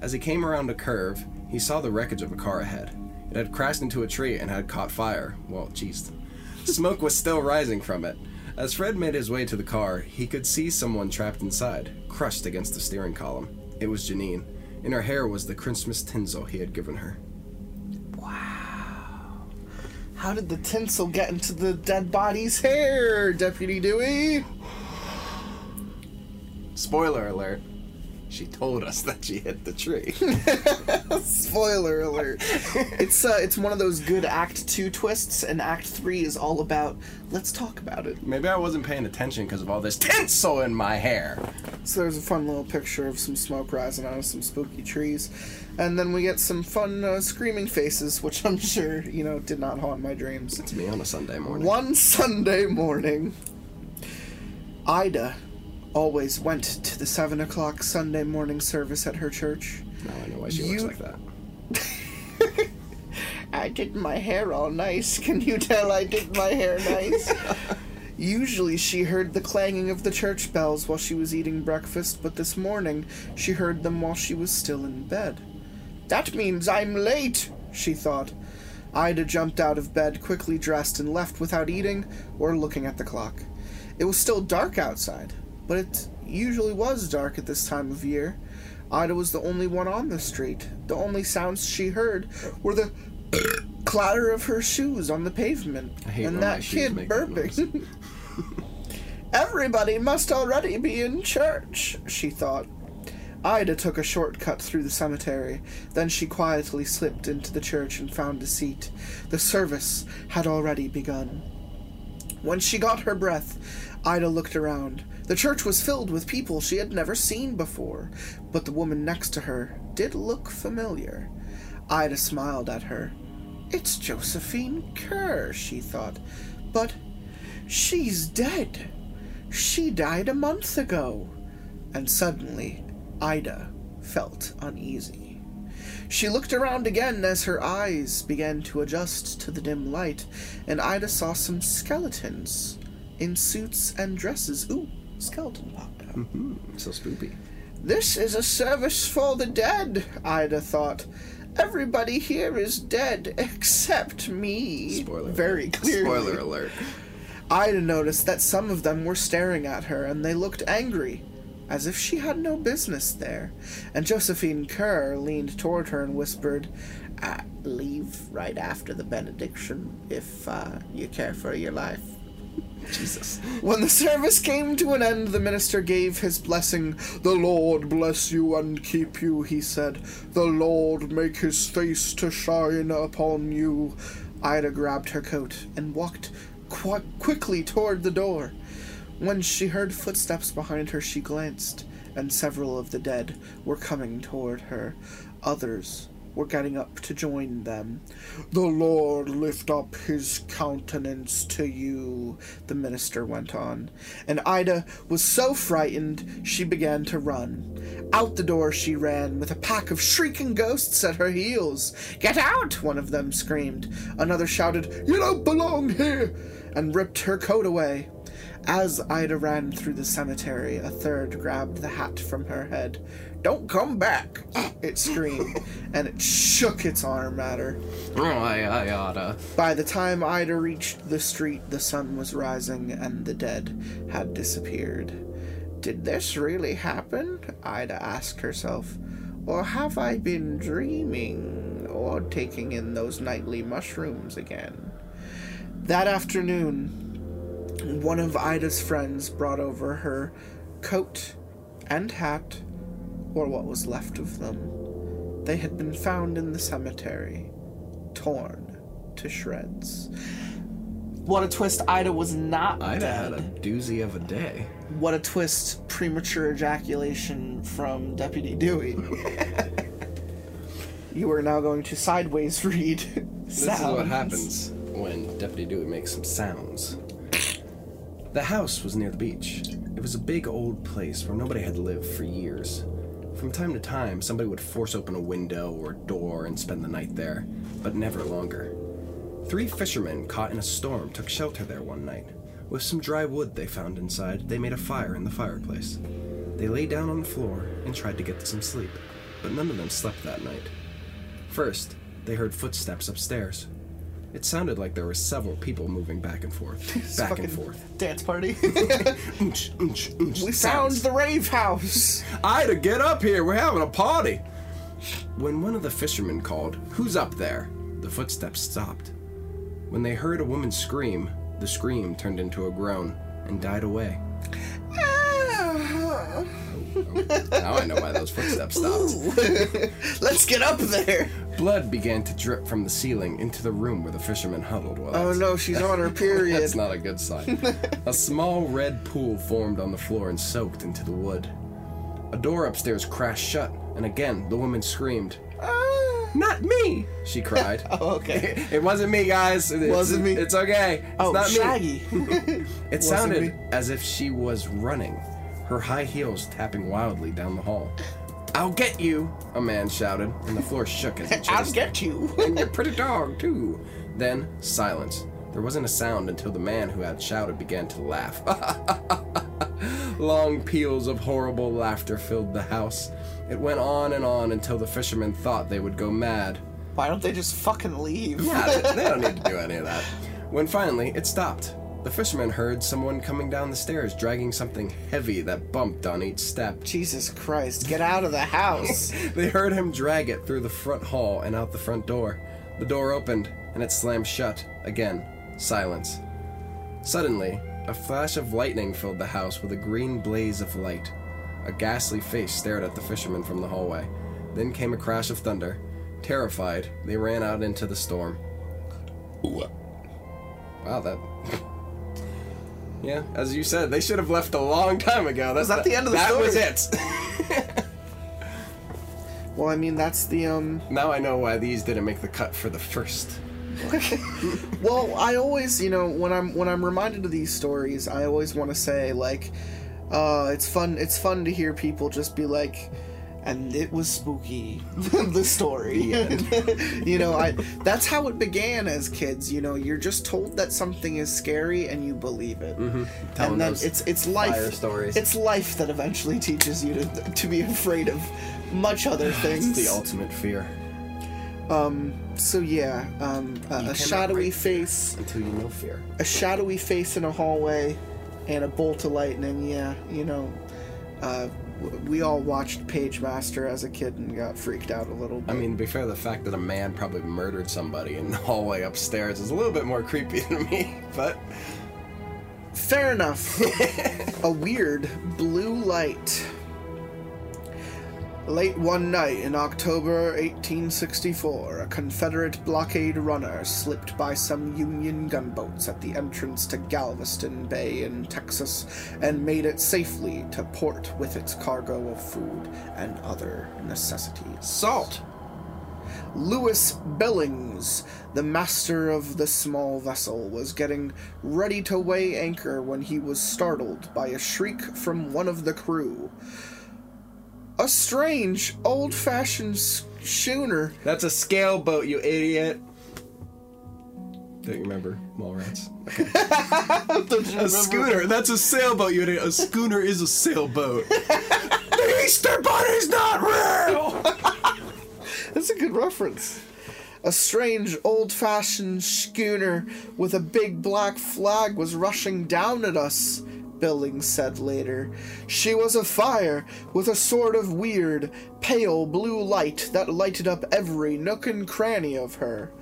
As he came around a curve, he saw the wreckage of a car ahead. It had crashed into a tree and had caught fire. Well, jeez. Smoke was still rising from it. As Fred made his way to the car, he could see someone trapped inside, crushed against the steering column. It was Janine. In her hair was the Christmas tinsel he had given her. Wow. How did the tinsel get into the dead body's hair, Deputy Dewey? Spoiler alert. She told us that she hit the tree. Spoiler alert. it's uh, it's one of those good Act Two twists, and Act Three is all about let's talk about it. Maybe I wasn't paying attention because of all this tinsel in my hair. So there's a fun little picture of some smoke rising out of some spooky trees, and then we get some fun uh, screaming faces, which I'm sure you know did not haunt my dreams. It's me on a Sunday morning. One Sunday morning, Ida always went to the seven o'clock Sunday morning service at her church. Now I know why she You- looks like that. I did my hair all nice. Can you tell I did my hair nice? Usually she heard the clanging of the church bells while she was eating breakfast, but this morning she heard them while she was still in bed. That means I'm late, she thought. Ida jumped out of bed, quickly dressed, and left without eating or looking at the clock. It was still dark outside, but it usually was dark at this time of year. Ida was the only one on the street. The only sounds she heard were the clatter of her shoes on the pavement and that kid burping. Everybody must already be in church, she thought. Ida took a shortcut through the cemetery. Then she quietly slipped into the church and found a seat. The service had already begun. When she got her breath, Ida looked around. The church was filled with people she had never seen before, but the woman next to her did look familiar. Ida smiled at her. It's Josephine Kerr, she thought. But she's dead. She died a month ago. And suddenly, Ida felt uneasy. She looked around again as her eyes began to adjust to the dim light, and Ida saw some skeletons in suits and dresses. Ooh, skeleton popped out. So spoopy. This is a service for the dead, Ida thought. Everybody here is dead except me. Spoiler. Very alert. clearly. Spoiler alert. Ida noticed that some of them were staring at her and they looked angry, as if she had no business there. And Josephine Kerr leaned toward her and whispered, uh, Leave right after the benediction if uh, you care for your life. Jesus. When the service came to an end, the minister gave his blessing. The Lord bless you and keep you, he said. The Lord make his face to shine upon you. Ida grabbed her coat and walked qu- quickly toward the door. When she heard footsteps behind her, she glanced and several of the dead were coming toward her. Others were getting up to join them. The Lord lift up his countenance to you, the minister went on. And Ida was so frightened she began to run. Out the door she ran, with a pack of shrieking ghosts at her heels. Get out! one of them screamed. Another shouted, You don't belong here! and ripped her coat away. As Ida ran through the cemetery, a third grabbed the hat from her head. Don't come back! It screamed, and it shook its arm at her. Oh, I, I oughta. By the time Ida reached the street, the sun was rising and the dead had disappeared. Did this really happen? Ida asked herself. Or have I been dreaming or taking in those nightly mushrooms again? That afternoon, one of Ida's friends brought over her coat and hat, or what was left of them. They had been found in the cemetery, torn to shreds. What a twist, Ida was not I'd dead. had a doozy of a day. What a twist, premature ejaculation from Deputy Dewey. you are now going to sideways read This is what happens when Deputy Dewey makes some sounds. The house was near the beach. It was a big old place where nobody had lived for years. From time to time, somebody would force open a window or door and spend the night there, but never longer. Three fishermen caught in a storm took shelter there one night. With some dry wood they found inside, they made a fire in the fireplace. They lay down on the floor and tried to get some sleep, but none of them slept that night. First, they heard footsteps upstairs. It sounded like there were several people moving back and forth, back and forth. Dance party. Oonch, oonch, oonch we found sounds. the rave house. Ida, get up here. We're having a party. When one of the fishermen called, Who's up there? the footsteps stopped. When they heard a woman scream, the scream turned into a groan and died away. Ah, Now I know why those footsteps stopped. Let's get up there. Blood began to drip from the ceiling into the room where the fisherman huddled. Well, Oh no, she's on her period. That's not a good sign. a small red pool formed on the floor and soaked into the wood. A door upstairs crashed shut, and again the woman screamed. Ah. Not me! She cried. Oh, okay. it wasn't me, guys. It's, Wasn't me. It's okay. It's Oh, not me. Shaggy. It sounded me. as if she was running, her high heels tapping wildly down the hall. I'll get you! A man shouted, and the floor shook as he chased I'll get you. and your pretty dog too. Then silence. There wasn't a sound until the man who had shouted began to laugh. Long peals of horrible laughter filled the house. It went on and on until the fishermen thought they would go mad. Why don't they just fucking leave? Yeah, they, they don't need to do any of that. When finally it stopped, the fisherman heard someone coming down the stairs dragging something heavy that bumped on each step. Jesus Christ, get out of the house. They heard him drag it through the front hall and out the front door. The door opened, and it slammed shut. Again, silence. Suddenly, a flash of lightning filled the house with a green blaze of light. A ghastly face stared at the fisherman from the hallway. Then came a crash of thunder. Terrified, they ran out into the storm. Wow, that. Yeah, as you said, they should have left a long time ago. That's that the end of the that story? That was it. well, I mean, that's the, um. Now I know why these didn't make the cut for the first. Well, I always, you know, when I'm when I'm reminded of these stories, I always want to say like, uh, it's fun. It's fun to hear people just be like, and it was spooky. the story, you know, I that's how it began as kids. You know, you're just told that something is scary and you believe it, Telling and then it's it's life. stories. It's life that eventually teaches you to to be afraid of much other things. It's the ultimate fear. um so yeah, um, a, a shadowy face. Until you know fear. a shadowy face in a hallway and a bolt of lightning yeah you know uh, we all watched Pagemaster as a kid and got freaked out a little bit. I mean, to be fair, the fact that a man probably murdered somebody in the hallway upstairs is a little bit more creepy to me, but fair enough. A weird blue light Late one night in October 1864, a Confederate blockade runner slipped by some Union gunboats at the entrance to Galveston Bay in Texas and made it safely to port with its cargo of food and other necessities. Salt. Lewis Billings, the master of the small vessel, was getting ready to weigh anchor when he was startled by a shriek from one of the crew. A strange, old fashioned schooner. That's a scale boat, you idiot. Don't you remember Mallrats? a schooner. That's a sailboat, you idiot. A schooner is a sailboat. the Easter Bunny's not real. That's a good reference. A strange, old fashioned schooner with a big black flag was rushing down at us, Billings said later. She was afire, with a sort of weird, pale blue light that lighted up every nook and cranny of her.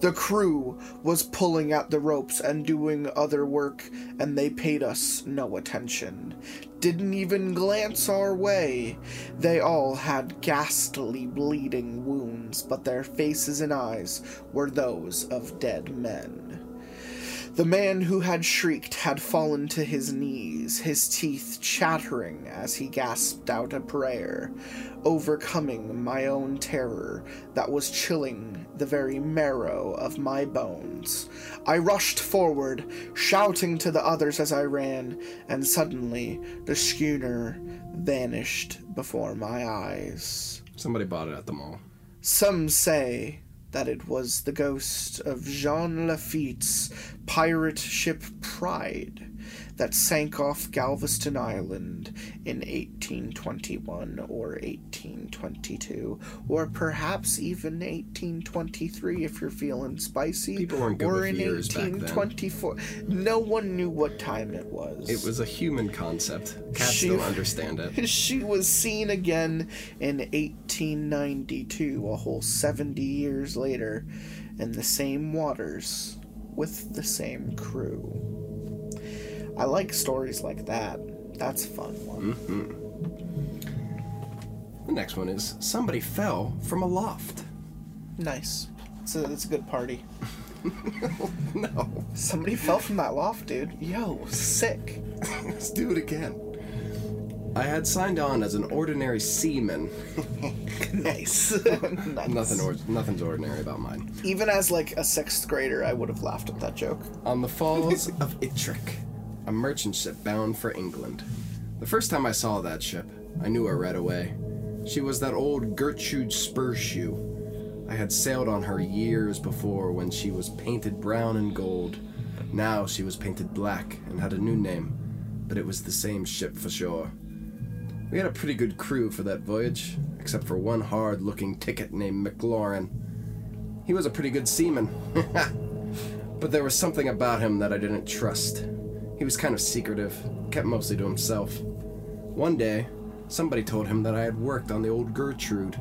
The crew was pulling at the ropes and doing other work, and they paid us no attention. Didn't even glance our way. They all had ghastly bleeding wounds, but their faces and eyes were those of dead men. The man who had shrieked had fallen to his knees, his teeth chattering as he gasped out a prayer, overcoming my own terror that was chilling the very marrow of my bones. I rushed forward, shouting to the others as I ran, and suddenly the schooner vanished before my eyes. Somebody bought it at the mall. Some say that it was the ghost of Jean Lafitte's pirate ship Pride that sank off Galveston Island in 1821 or 1822, or perhaps even 1823 if you're feeling spicy. People good or with in years back then. 1824. No one knew what time it was. It was a human concept. Cats She- don't understand it. She was seen again in 1892, a whole 70 years later, in the same waters with the same crew. I like stories like that. That's a fun one. Mm-hmm. The next one is somebody fell from a loft. Nice. A, it's a good party. No. Somebody fell from that loft, dude. Yo, sick. Let's do it again. I had signed on as an ordinary seaman. nice. Nice. Nothing or- nothing's ordinary about mine. Even as like a sixth grader, I would have laughed at that joke. On the falls of Ettrick, a merchant ship bound for England. The first time I saw that ship, I knew her right away. She was that old Gertrude Spurshoe. I had sailed on her years before when she was painted brown and gold. Now she was painted black and had a new name, but it was the same ship for sure. We had a pretty good crew for that voyage, except for one hard looking ticket named McLaurin. He was a pretty good seaman. But there was something about him that I didn't trust. He was kind of secretive, kept mostly to himself. One day, somebody told him that I had worked on the old Gertrude.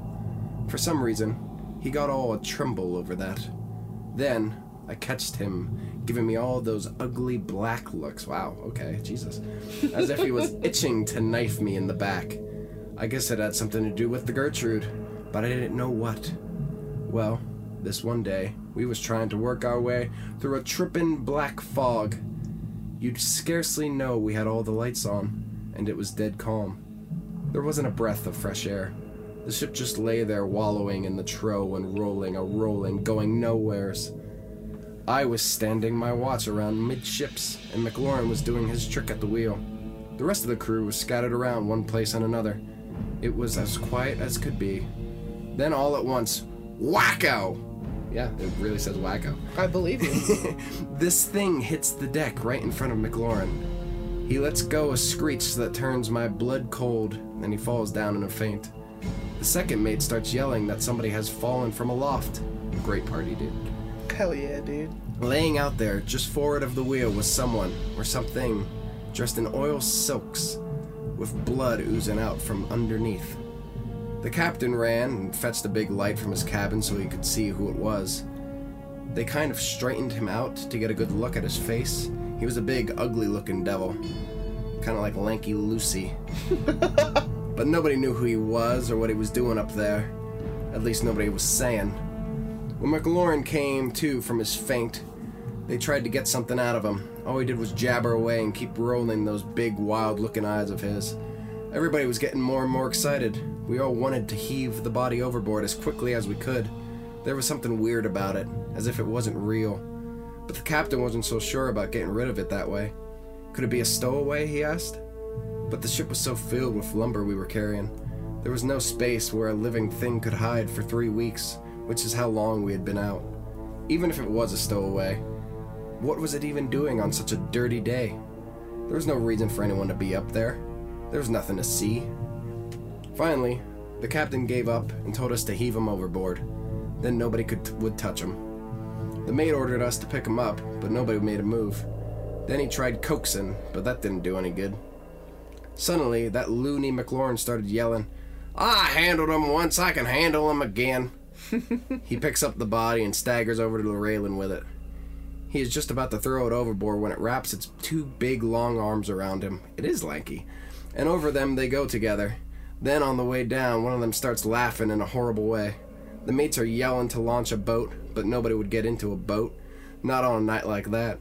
For some reason, he got all a tremble over that. Then, I catched him giving me all those ugly black looks. Wow, okay, Jesus. As if he was itching to knife me in the back. I guess it had something to do with the Gertrude, but I didn't know what. Well, this one day, we was trying to work our way through a trippin' black fog. You'd scarcely know we had all the lights on, and it was dead calm. There wasn't a breath of fresh air. The ship just lay there wallowing in the trough and rolling a rolling, going nowheres. I was standing my watch around midships, and McLaurin was doing his trick at the wheel. The rest of the crew was scattered around one place and another. It was as quiet as could be. Then all at once, wacko! Yeah, it really says wacko. I believe you. This thing hits the deck right in front of McLaurin. He lets go a screech that turns my blood cold, and he falls down in a faint. The second mate starts yelling that somebody has fallen from aloft. loft. Great party, dude. Hell yeah, dude. Laying out there, just forward of the wheel, was someone, or something, dressed in oil silks, with blood oozing out from underneath. The captain ran and fetched a big light from his cabin so he could see who it was. They kind of straightened him out to get a good look at his face. He was a big, ugly looking devil. Kind of like Lanky Lucy. but nobody knew who he was or what he was doing up there. At least nobody was saying. When McLaurin came to from his faint, they tried to get something out of him. All he did was jabber away and keep rolling those big, wild looking eyes of his. Everybody was getting more and more excited. We all wanted to heave the body overboard as quickly as we could. There was something weird about it, as if it wasn't real. But the captain wasn't so sure about getting rid of it that way. Could it be a stowaway, he asked? But the ship was so filled with lumber we were carrying. There was no space where a living thing could hide for three weeks, which is how long we had been out. Even if it was a stowaway, what was it even doing on such a dirty day? There was no reason for anyone to be up there. There was nothing to see. Finally, the captain gave up and told us to heave him overboard. Then nobody could would touch him. The mate ordered us to pick him up, but nobody made a move. Then he tried coaxing, but that didn't do any good. Suddenly, that loony McLaurin started yelling, I handled him once, I can handle him again. he picks up the body and staggers over to the railing with it. He is just about to throw it overboard when it wraps its two big long arms around him. It is lanky. And over them they go together. Then on the way down, one of them starts laughing in a horrible way. The mates are yelling to launch a boat, but nobody would get into a boat. Not on a night like that.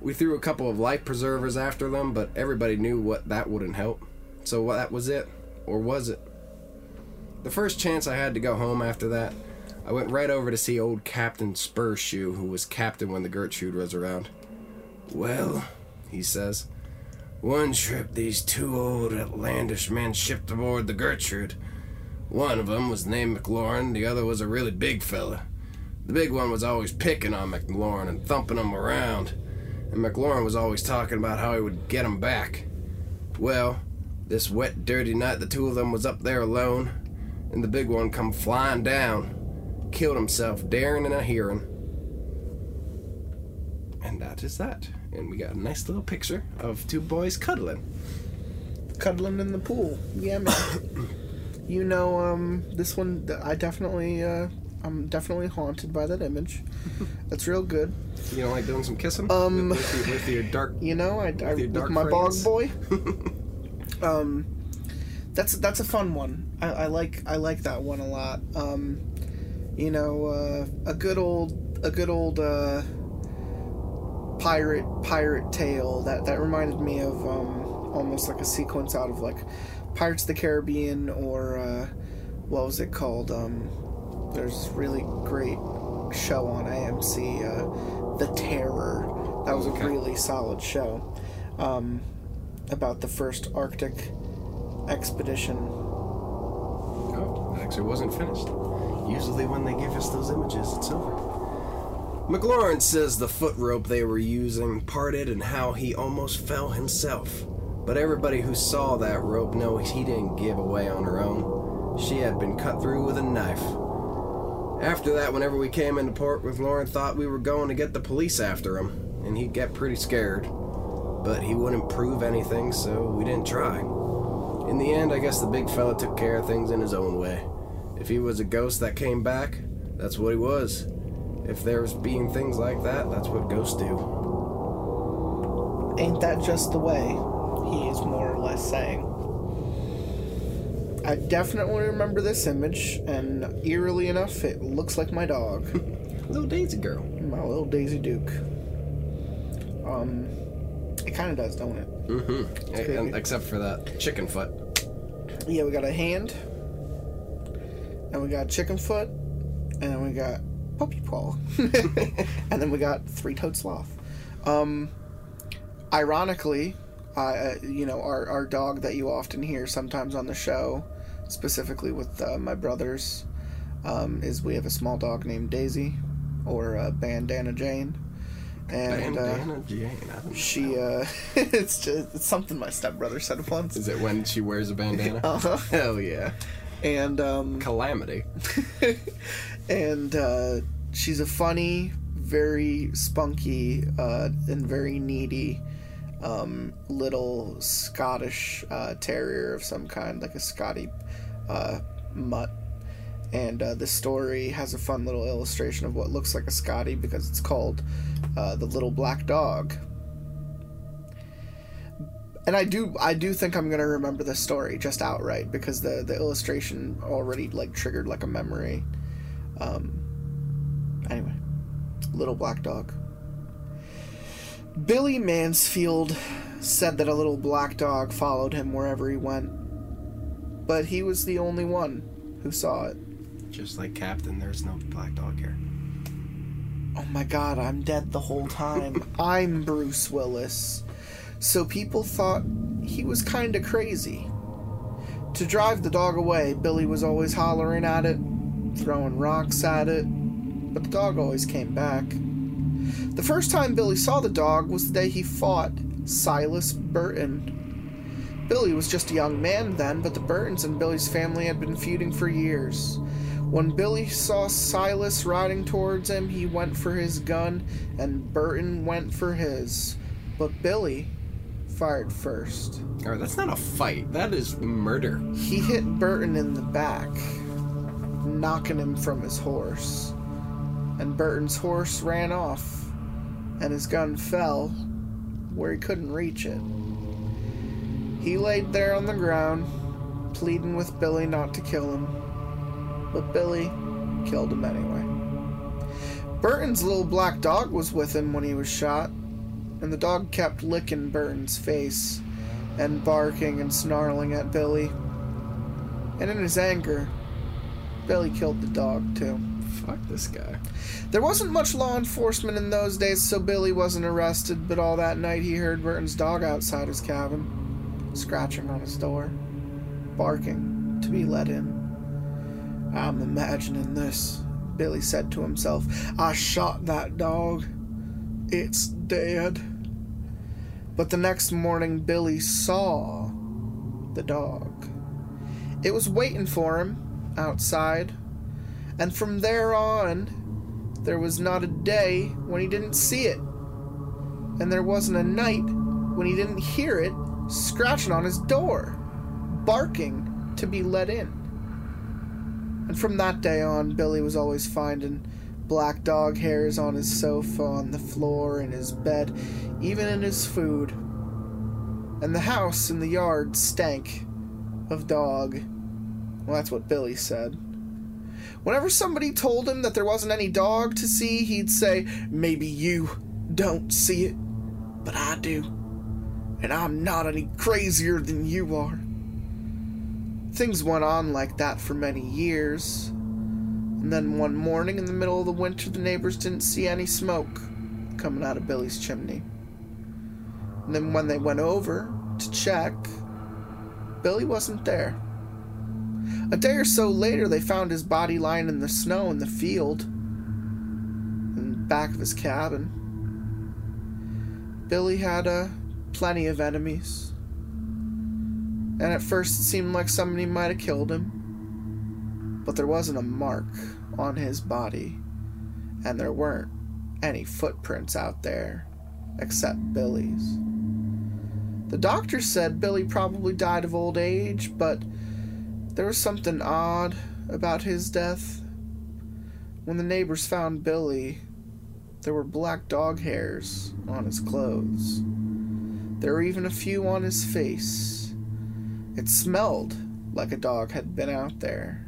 We threw a couple of life preservers after them, but everybody knew what that wouldn't help. So that was it. Or was it? The first chance I had to go home after that, I went right over to see old Captain Spurshoe, who was captain when the Gertrude was around. Well, he says, one trip these two old outlandish men shipped aboard the Gertrude. One of 'em was named McLaurin, the other was a really big fella. The big one was always picking on McLaurin and thumping him around, and McLaurin was always talking about how he would get him back. Well, this wet, dirty night, the two of them was up there alone, and the big one come flying down, killed himself, daring in a hearing. And that is that. And we got a nice little picture of two boys cuddling. Cuddling in the pool. Yeah, man. you know, um, this one, I definitely, uh, I'm definitely haunted by that image. That's real good. You don't like doing some kissing? Um, with, with, your, with your dark. You know, I, I your with my friends. bog boy. um, that's that's a fun one. I, I like I like that one a lot. Um, you know, uh, a good old a good old uh, pirate pirate tale that that reminded me of um, almost like a sequence out of like Pirates of the Caribbean or uh, what was it called? Um, there's really great show on AMC, uh, The Terror. That was a really solid show um, about the first Arctic expedition. Oh, it actually wasn't finished. Usually, when they give us those images, it's over. McLaurin says the foot rope they were using parted and how he almost fell himself. But everybody who saw that rope knows he didn't give away on her own. She had been cut through with a knife. After that, whenever we came into port, McLaurin thought we were going to get the police after him, and he'd get pretty scared. But he wouldn't prove anything, so we didn't try. In the end, I guess the big fella took care of things in his own way. If he was a ghost that came back, that's what he was. If there's being things like that, that's what ghosts do. Ain't that just the way? He is more or less saying. I definitely remember this image, and eerily enough, it looks like my dog, Little Daisy girl. my little Daisy Duke. Um, it kind of does, don't it? Mm-hmm. creepy. except for that chicken foot. Yeah, we got a hand, and we got chicken foot, and then we got puppy paw, and then we got three-toed sloth. Um, ironically, uh, you know, our, our dog that you often hear sometimes on the show, specifically with uh, my brothers, um, is we have a small dog named Daisy, or uh, Bandana Jane, and uh, Bandana Jane. I don't know. she uh, it's just it's something my stepbrother said once. Is it when she wears a bandana? Uh-huh. Hell yeah. And um, Calamity. And uh, she's a funny, very spunky, uh, and very needy um, little Scottish uh, terrier of some kind, like a Scotty uh, mutt. And uh, the story has a fun little illustration of what looks like a Scotty because it's called uh, the Little Black Dog. and I do I do think I'm gonna remember this story just outright because the the illustration already like triggered like a memory. Um. Anyway, little black dog. Billy Mansfield said that a little black dog followed him wherever he went, but he was the only one who saw it. Just like Captain, there's no black dog here. Oh my god, I'm dead the whole time. I'm Bruce Willis. So people thought he was kinda crazy. To drive the dog away, Billy was always hollering at it, throwing rocks at it, but the dog always came back. The first time Billy saw the dog was the day he fought Silas Burton. Billy was just a young man then, but the Burtons and Billy's family had been feuding for years. When Billy saw Silas riding towards him, he went for his gun, and Burton went for his. But Billy fired first. Alright, that's not a fight. That is murder. He hit Burton in the back, knocking him from his horse. And Burton's horse ran off, and his gun fell where he couldn't reach it. He laid there on the ground, pleading with Billy not to kill him. But Billy killed him anyway. Burton's little black dog was with him when he was shot, and the dog kept licking Burton's face and barking and snarling at Billy. And in his anger, Billy killed the dog too. Fuck this guy. There wasn't much law enforcement in those days, so Billy wasn't arrested, but all that night he heard Burton's dog outside his cabin, scratching on his door, barking to be let in. I'm imagining this, Billy said to himself. I shot that dog. It's dead. But the next morning, Billy saw the dog. It was waiting for him outside, and from there on, there was not a day when he didn't see it. And there wasn't a night when he didn't hear it scratching on his door, barking to be let in. And from that day on, Billy was always finding black dog hairs on his sofa, on the floor, in his bed, even in his food. And the house and the yard stank of dog. Well, that's what Billy said. Whenever somebody told him that there wasn't any dog to see, he'd say, Maybe you don't see it, but I do. And I'm not any crazier than you are. Things went on like that for many years. And then one morning in the middle of the winter, the neighbors didn't see any smoke coming out of Billy's chimney. And then when they went over to check, Billy wasn't there. A day or so later, they found his body lying in the snow in the field in the back of his cabin. Billy had uh, plenty of enemies. And at first, it seemed like somebody might have killed him. But there wasn't a mark on his body, and there weren't any footprints out there except Billy's. The doctor said Billy probably died of old age, but there was something odd about his death. When the neighbors found Billy, there were black dog hairs on his clothes. There were even a few on his face. It smelled like a dog had been out there,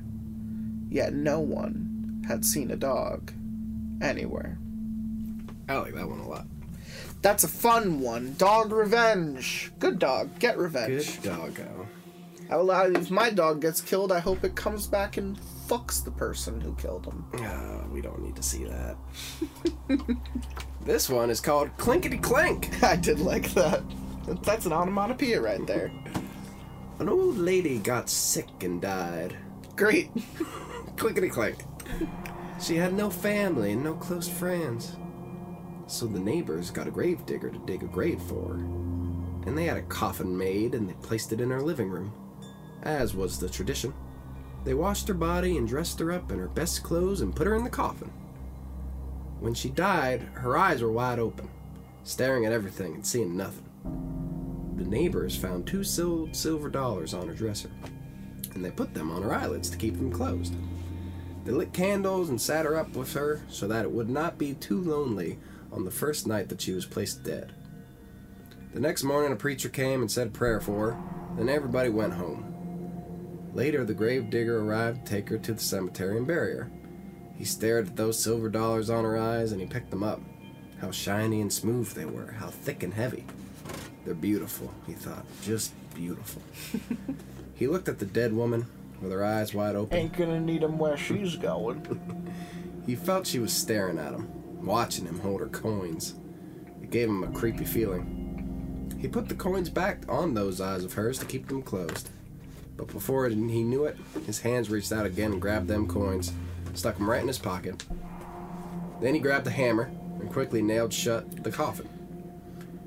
yet no one had seen a dog anywhere. I like that one a lot. That's a fun one. Dog revenge. Good dog. Get revenge. Good doggo. I will, I- if my dog gets killed, I hope it comes back and fucks the person who killed him. Ah, we don't need to see that. this one is called Clinkety Clank. I did like that. That's an onomatopoeia right there. An old lady got sick and died. Great. Clinkety Clank. She had no family and no close friends. So the neighbors got a grave digger to dig a grave for her. And they had a coffin made and they placed it in her living room. As was the tradition. They washed her body and dressed her up in her best clothes and put her in the coffin. When she died, her eyes were wide open, staring at everything and seeing nothing. The neighbors found two sil- silver dollars on her dresser, and they put them on her eyelids to keep them closed. They lit candles and sat her up with her so that it would not be too lonely on the first night that she was placed dead. The next morning, a preacher came and said a prayer for her, then everybody went home. Later, the grave digger arrived to take her to the cemetery and bury her. He stared at those silver dollars on her eyes and he picked them up. How shiny and smooth they were, how thick and heavy. They're beautiful, he thought, just beautiful. he looked at the dead woman with her eyes wide open. Ain't gonna need him where she's going. He felt she was staring at him, watching him hold her coins. It gave him a creepy feeling. He put the coins back on those eyes of hers to keep them closed. But before he knew it, his hands reached out again and grabbed them coins, stuck them right in his pocket. Then he grabbed the hammer and quickly nailed shut the coffin.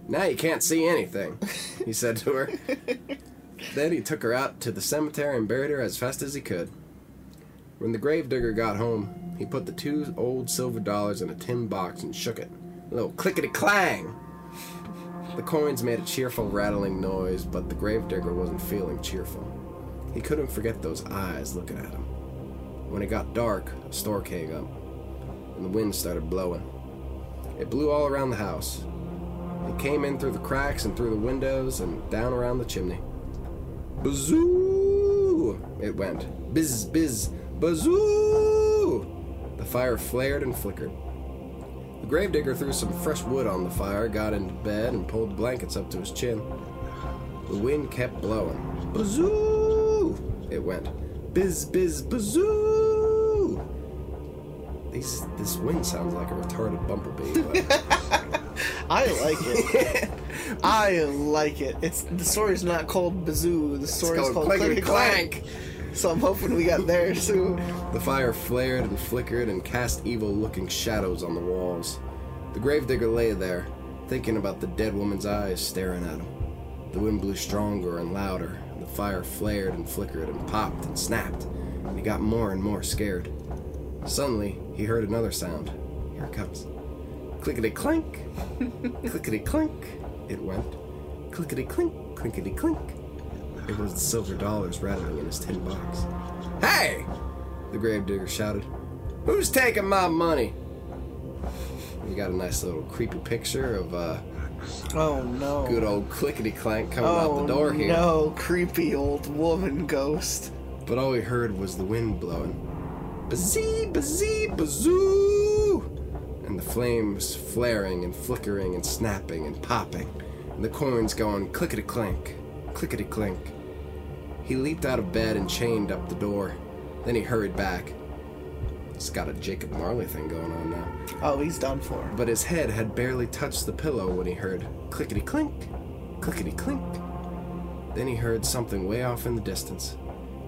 Now you can't see anything, he said to her. then he took her out to the cemetery and buried her as fast as he could. When the gravedigger got home, he put the two old silver dollars in a tin box and shook it. A little clickety clang! The coins made a cheerful rattling noise, but the gravedigger wasn't feeling cheerful. He couldn't forget those eyes looking at him. When it got dark, a storm came up, and the wind started blowing. It blew all around the house. It came in through the cracks and through the windows and down around the chimney. Bazoo! It went. Biz, biz, bazoo! The fire flared and flickered. The gravedigger threw some fresh wood on the fire, got into bed, and pulled blankets up to his chin. The wind kept blowing. Bazoo! It went. Biz, biz, bazoo! These, this wind sounds like a retarded bumblebee. I like it. I like it. It's the story's not called Bazoo. The story's called called, Clickety Clank. So I'm hoping we got there soon. The fire flared and flickered and cast evil looking shadows on the walls. The gravedigger lay there, thinking about the dead woman's eyes staring at him. The wind blew stronger and louder, fire flared and flickered and popped and snapped, and he got more and more scared. Suddenly, he heard another sound. Here it comes. Clickety clink, clickety clink, it went. Clickety clink, clinkety clink. It was the silver dollars rattling in his tin box. Hey! The gravedigger shouted. Who's taking my money? We got a nice little creepy picture of uh, Oh no. good old clickety clank coming oh, out the oh, door here. No, creepy old woman ghost. But all we heard was the wind blowing. Bazee, bazee, bazoo! And the flames flaring and flickering and snapping and popping. And the coins going clickety clank, clickety clink. He leaped out of bed and chained up the door. Then he hurried back. He's got a Jacob Marley thing going on now. Oh, he's done for. But his head had barely touched the pillow when he heard clickety clink, clickety clink. Then he heard something way off in the distance.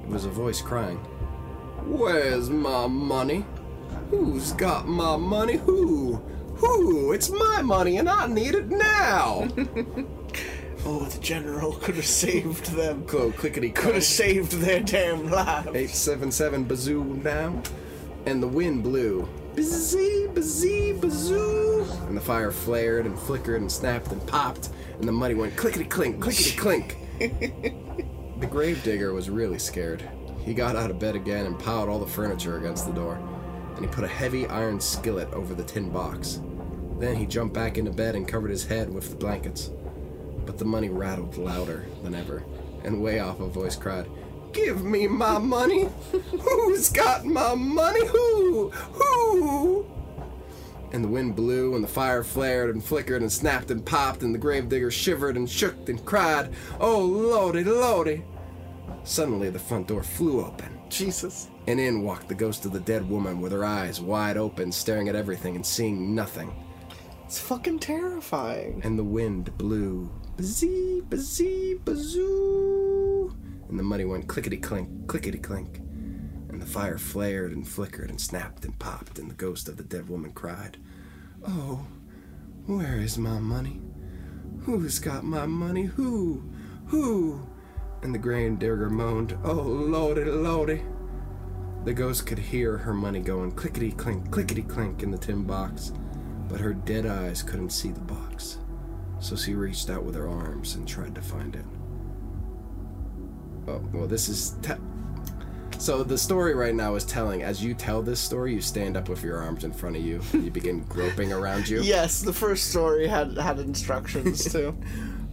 It was a voice crying, Where's my money? Who's got my money? Who? Who? It's my money and I need it now! Oh, the general could have saved them. Clo clickety Could have saved their damn lives. 877 bazoo now. And the wind blew. Bazee, bazee, bazoo. And the fire flared and flickered and snapped and popped. And the money went clickety clink, clickety clink. the gravedigger was really scared. He got out of bed again and piled all the furniture against the door. And he put a heavy iron skillet over the tin box. Then he jumped back into bed and covered his head with the blankets. But the money rattled louder than ever, and way off a voice cried, Give me my money! Who's got my money? Who? Who? And the wind blew, and the fire flared and flickered and snapped and popped, and the gravedigger shivered and shook and cried, Oh, lordy, lordy! Suddenly, the front door flew open, Jesus. and in walked the ghost of the dead woman with her eyes wide open, staring at everything and seeing nothing. It's fucking terrifying. and the wind blew. Bazee, bazee, bazoo. And the money went clickety clink, clickety clink. And the fire flared and flickered and snapped and popped, and the ghost of the dead woman cried, Oh, where is my money? Who's got my money? Who? Who? And the grain digger moaned, Oh, lordy, lordy. The ghost could hear her money going clickety clink, clickety clink in the tin box, but her dead eyes couldn't see the box. So she reached out with her arms and tried to find it. Oh, well, this is. Te- so the story right now is telling. As you tell this story, you stand up with your arms in front of you. You begin groping around you. Yes, the first story had had instructions too.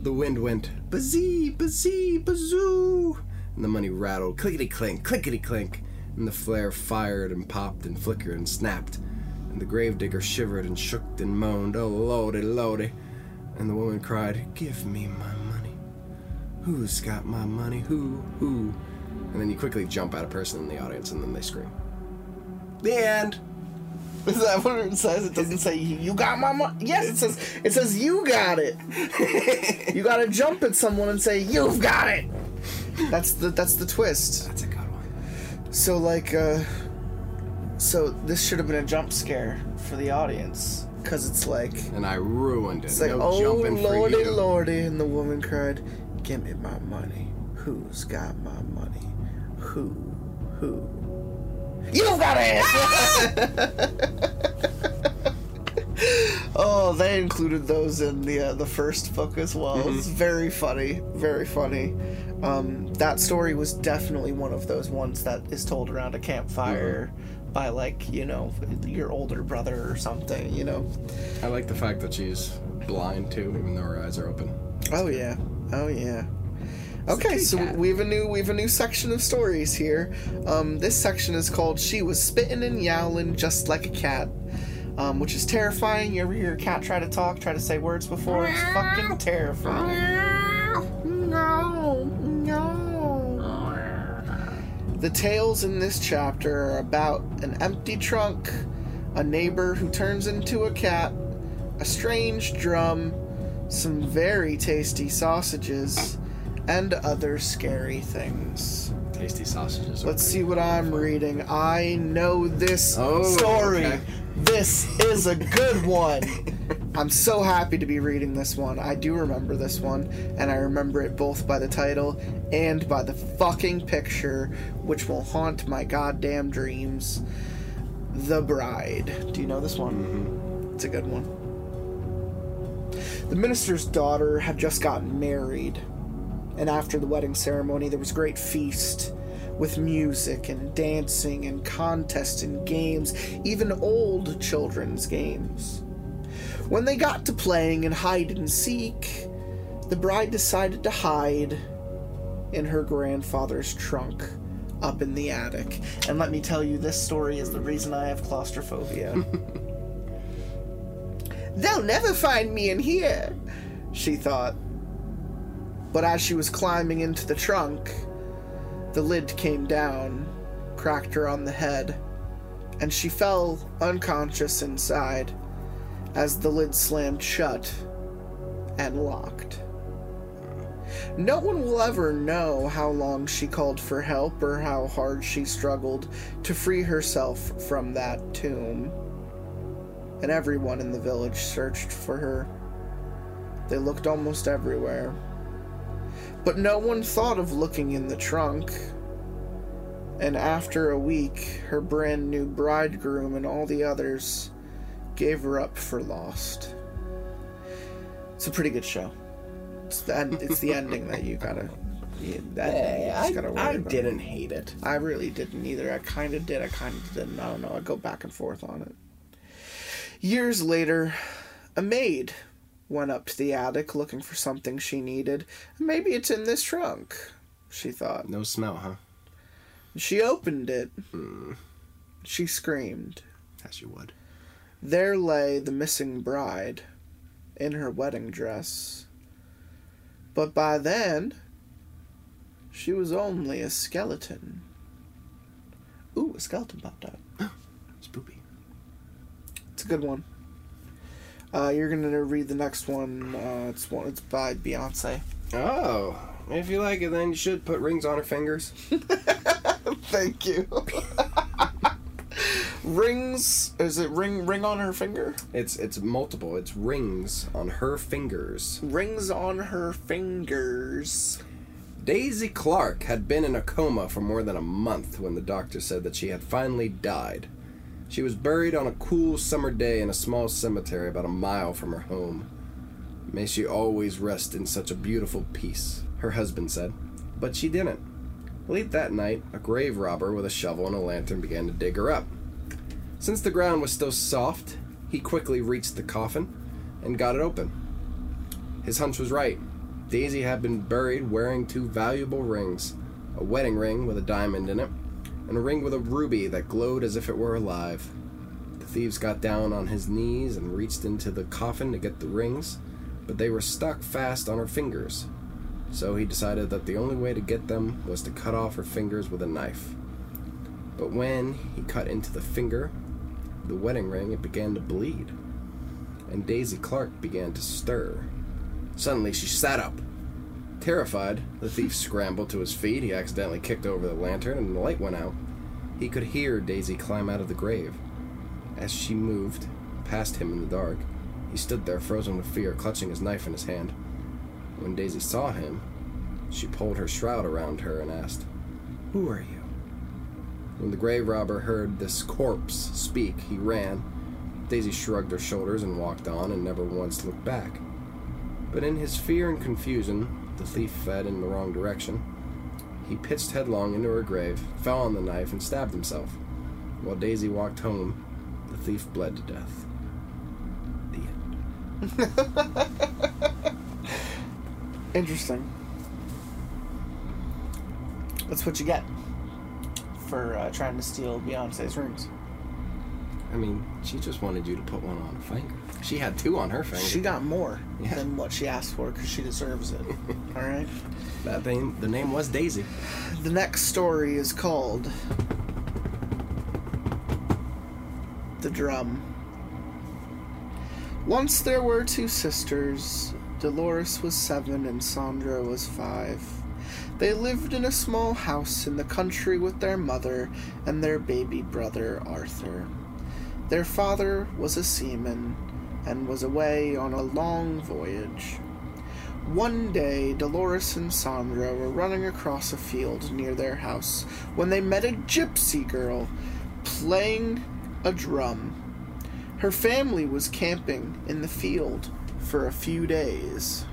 The wind went bazee, bazee, bazoo, and the money rattled clickety clink, clickety clink, and the flare fired and popped and flickered and snapped, and the gravedigger shivered and shook and moaned, oh lordy, lordy, and the woman cried, Give me my money. Who's got my money? Who? Who? And then you quickly jump at a person in the audience and then they scream. The end. Is that what it says? It doesn't say you got my money. Yes, it says it says you got it. you gotta jump at someone and say you've got it. That's the that's the twist. That's a good one. So like, uh, so this should have been a jump scare for the audience because it's like And I ruined it. it's like no oh lordy lordy, and the woman cried, "Give me my money. Who's got my money? Who? Who? You got it." Oh, they included those in the uh, the first book as well. It's very funny, very funny. Um, that story was definitely one of those ones that is told around a campfire by like you know your older brother or something. You know. I like the fact that she's blind too, even though her eyes are open. Oh yeah. Oh yeah. Okay, so cat. we have a new we have a new section of stories here. Um, this section is called "She Was Spitting and Yowling Just Like a Cat," um, which is terrifying. You ever hear a cat try to talk, try to say words before? It's fucking terrifying. No, no. The tales in this chapter are about an empty trunk, a neighbor who turns into a cat, a strange drum, some very tasty sausages, and other scary things. Tasty sausages. Let's see what I'm reading. I know this Oh, story. okay. This is a good one. I'm so happy to be reading this one. I do remember this one, and I remember it both by the title and by the fucking picture, which will haunt my goddamn dreams. The Bride. Do you know this one? Mm-hmm. It's a good one. The minister's daughter had just gotten married, and after the wedding ceremony, there was a great feast with music and dancing and contests and games, even old children's games. When they got to playing and hide and seek, the bride decided to hide in her grandfather's trunk up in the attic. And let me tell you, this story is the reason I have claustrophobia. They'll never find me in here, she thought. But as she was climbing into the trunk, the lid came down, cracked her on the head, and she fell unconscious inside as the lid slammed shut and locked. No one will ever know how long she called for help or how hard she struggled to free herself from that tomb. And everyone in the village searched for her. They looked almost everywhere. But no one thought of looking in the trunk. And after a week, her brand new bridegroom and all the others gave her up for lost. It's a pretty good show. It's the, end, it's the ending that you gotta. Yeah, that ending you just gotta I about. didn't hate it. I really didn't either. I kind of did. I kind of didn't. I don't know. I go back and forth on it. Years later, a maid went up to the attic looking for something she needed. Maybe it's in this trunk, she thought. No smell, huh? She opened it. Hmm. She screamed. As you would. There lay the missing bride in her wedding dress. But by then, she was only a skeleton. Ooh, a skeleton popped out. It's a good one. Uh, you're gonna read the next one. Uh, it's one. It's by Beyonce. Oh, if you like it, then you should put rings on her fingers. Thank you. Rings. Is it ring? Ring on her finger. It's it's multiple. It's rings on her fingers. Rings on her fingers. Daisy Clark had been in a coma for more than a month when the doctor said that she had finally died. She was buried on a cool summer day in a small cemetery about a mile from her home. May she always rest in such a beautiful peace, her husband said. But she didn't. Late that night, a grave robber with a shovel and a lantern began to dig her up. Since the ground was still soft, he quickly reached the coffin and got it open. His hunch was right. Daisy had been buried wearing two valuable rings a wedding ring with a diamond in it, and a ring with a ruby that glowed as if it were alive. The thieves got down on his knees and reached into the coffin to get the rings, but they were stuck fast on her fingers. So he decided that the only way to get them was to cut off her fingers with a knife. But when he cut into the finger, the wedding ring, it began to bleed. And Daisy Clark began to stir. Suddenly she sat up. Terrified, the thief scrambled to his feet. He accidentally kicked over the lantern and the light went out. He could hear Daisy climb out of the grave. As she moved past him in the dark, he stood there frozen with fear, clutching his knife in his hand. When Daisy saw him, she pulled her shroud around her and asked, Who are you? When the grave robber heard this corpse speak, he ran. Daisy shrugged her shoulders and walked on and never once looked back. But in his fear and confusion, the thief fled in the wrong direction. He pitched headlong into her grave, fell on the knife, and stabbed himself. While Daisy walked home, the thief bled to death. The end. Interesting. That's what you get for uh, trying to steal Beyonce's rings. I mean, she just wanted you to put one on her finger. She had two on her finger. She got more Yeah. than what she asked for because she deserves it. All right. that name. The name was Daisy. The next story is called The Drum. Once there were two sisters. Dolores was seven and Sandra was five. They lived in a small house in the country with their mother and their baby brother Arthur. Their father was a seaman and was away on a long voyage. One day, Dolores and Sandra were running across a field near their house when they met a gypsy girl playing a drum. Her family was camping in the field for a few days.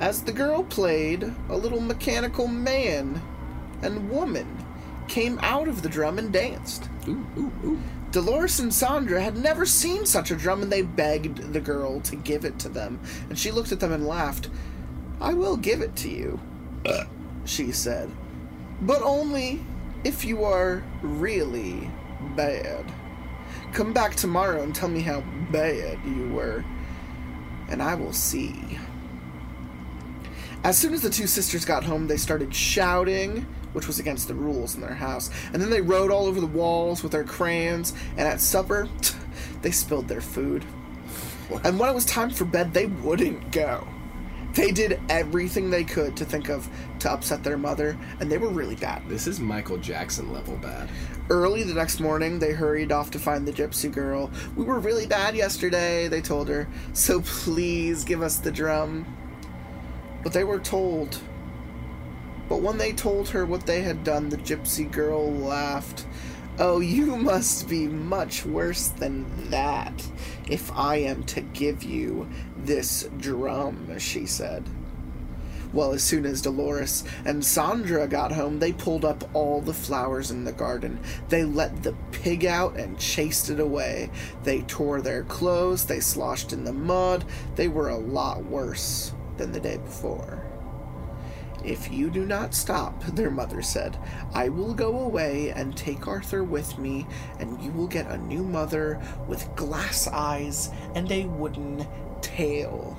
As the girl played, a little mechanical man and woman came out of the drum and danced. Ooh, ooh, ooh. Dolores and Sandra had never seen such a drum, and they begged the girl to give it to them. And she looked at them and laughed. I will give it to you, she said, but only if you are really bad. Come back tomorrow and tell me how bad you were, and I will see. As soon as the two sisters got home, they started shouting, which was against the rules in their house. And then they wrote all over the walls with their crayons, and at supper, they spilled their food. And when it was time for bed, they wouldn't go. They did everything they could to think of to upset their mother, and they were really bad. This is Michael Jackson level bad. Early the next morning, they hurried off to find the gypsy girl. We were really bad yesterday, they told her, so please give us the drum. But they were told. But when they told her what they had done, the gypsy girl laughed. Oh, you must be much worse than that if I am to give you this drum, she said. Well, as soon as Dolores and Sandra got home, they pulled up all the flowers in the garden. They let the pig out and chased it away. They tore their clothes, they sloshed in the mud. They were a lot worse than the day before. If you do not stop, their mother said, I will go away and take Arthur with me, and you will get a new mother with glass eyes and a wooden tail.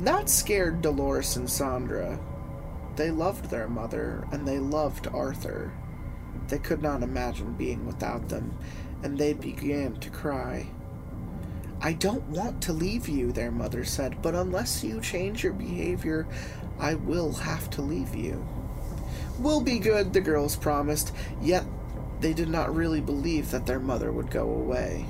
That scared Dolores and Sandra. They loved their mother, and they loved Arthur. They could not imagine being without them, and they began to cry. I don't want to leave you, their mother said, but unless you change your behavior, I will have to leave you. We'll be good, the girls promised, yet they did not really believe that their mother would go away.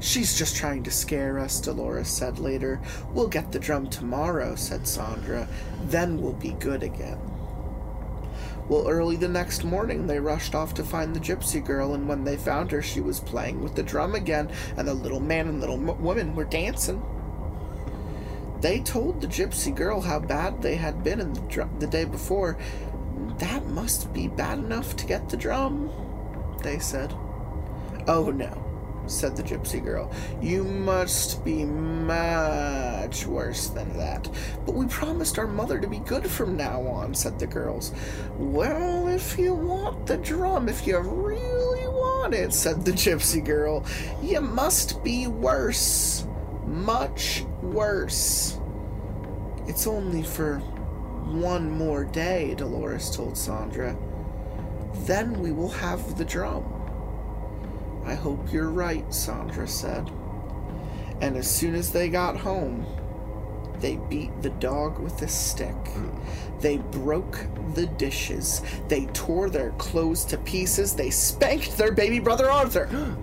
She's just trying to scare us, Dolores said later. We'll get the drum tomorrow, said Sandra. Then we'll be good again. Well, early the next morning, they rushed off to find the gypsy girl, and when they found her, she was playing with the drum again, and the little man and little m- woman were dancing. They told the gypsy girl how bad they had been in the, dr- the day before. That must be bad enough to get the drum, they said. Oh no, said the gypsy girl. You must be much worse than that. But we promised our mother to be good from now on, said the girls. Well, if you want the drum, if you really want it, said the gypsy girl, you must be worse. Much worse. It's only for one more day, Dolores told Sandra. Then we will have the drum. I hope you're right, Sandra said. And as soon as they got home, they beat the dog with a stick. They broke the dishes. They tore their clothes to pieces. They spanked their baby brother Arthur.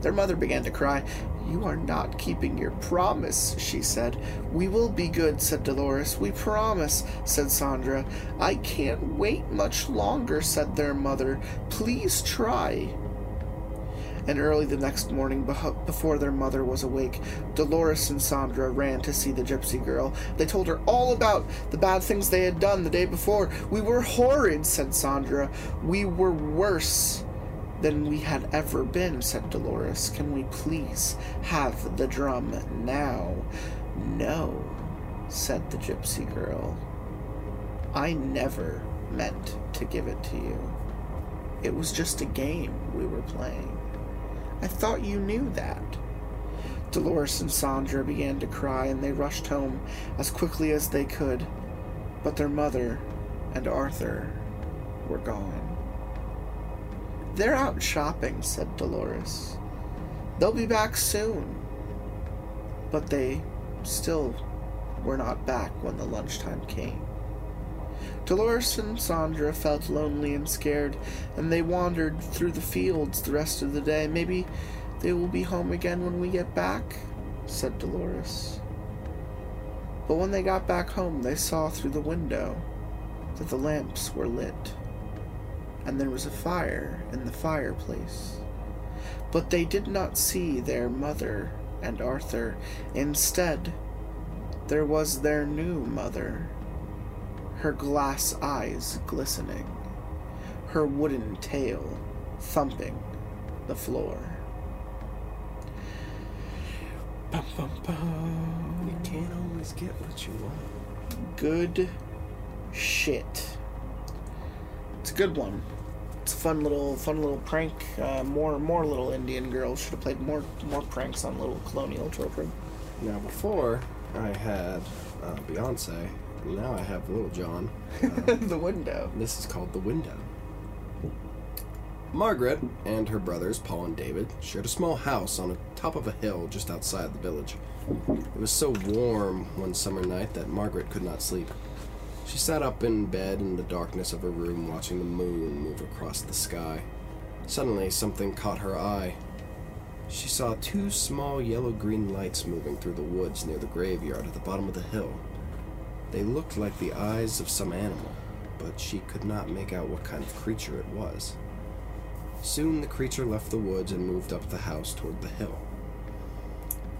Their mother began to cry. You are not keeping your promise, she said. We will be good, said Dolores. We promise, said Sandra. I can't wait much longer, said their mother. Please try. And early the next morning, before their mother was awake, Dolores and Sandra ran to see the gypsy girl. They told her all about the bad things they had done the day before. We were horrid, said Sandra. We were worse than we had ever been, said Dolores. Can we please have the drum now? No, said the gypsy girl. I never meant to give it to you. It was just a game we were playing. I thought you knew that. Dolores and Sandra began to cry and they rushed home as quickly as they could, but their mother and Arthur were gone. They're out shopping, said Dolores. They'll be back soon. But they still were not back when the lunchtime came. Dolores and Sandra felt lonely and scared, and they wandered through the fields the rest of the day. Maybe they will be home again when we get back, said Dolores. But when they got back home, they saw through the window that the lamps were lit, and there was a fire in the fireplace. But they did not see their mother and Arthur. Instead, there was their new mother her glass eyes glistening, her wooden tail thumping the floor. Bum, bum, bum. You can't always get what you want. Good shit. Good one. It's a fun little, fun little prank. Uh, more, more little Indian girls should have played more, more pranks on little colonial children. Now, before I had uh, Beyonce, now I have Lil Jon. Uh, the window. this is called The Window. Margaret and her brothers, Paul and David, shared a small house on the top of a hill just outside the village. It was so warm one summer night that Margaret could not sleep. She sat up in bed in the darkness of her room watching the moon move across the sky. Suddenly, something caught her eye. She saw two small yellow green lights moving through the woods near the graveyard at the bottom of the hill. They looked like the eyes of some animal, but she could not make out what kind of creature it was. Soon the creature left the woods and moved up the house toward the hill.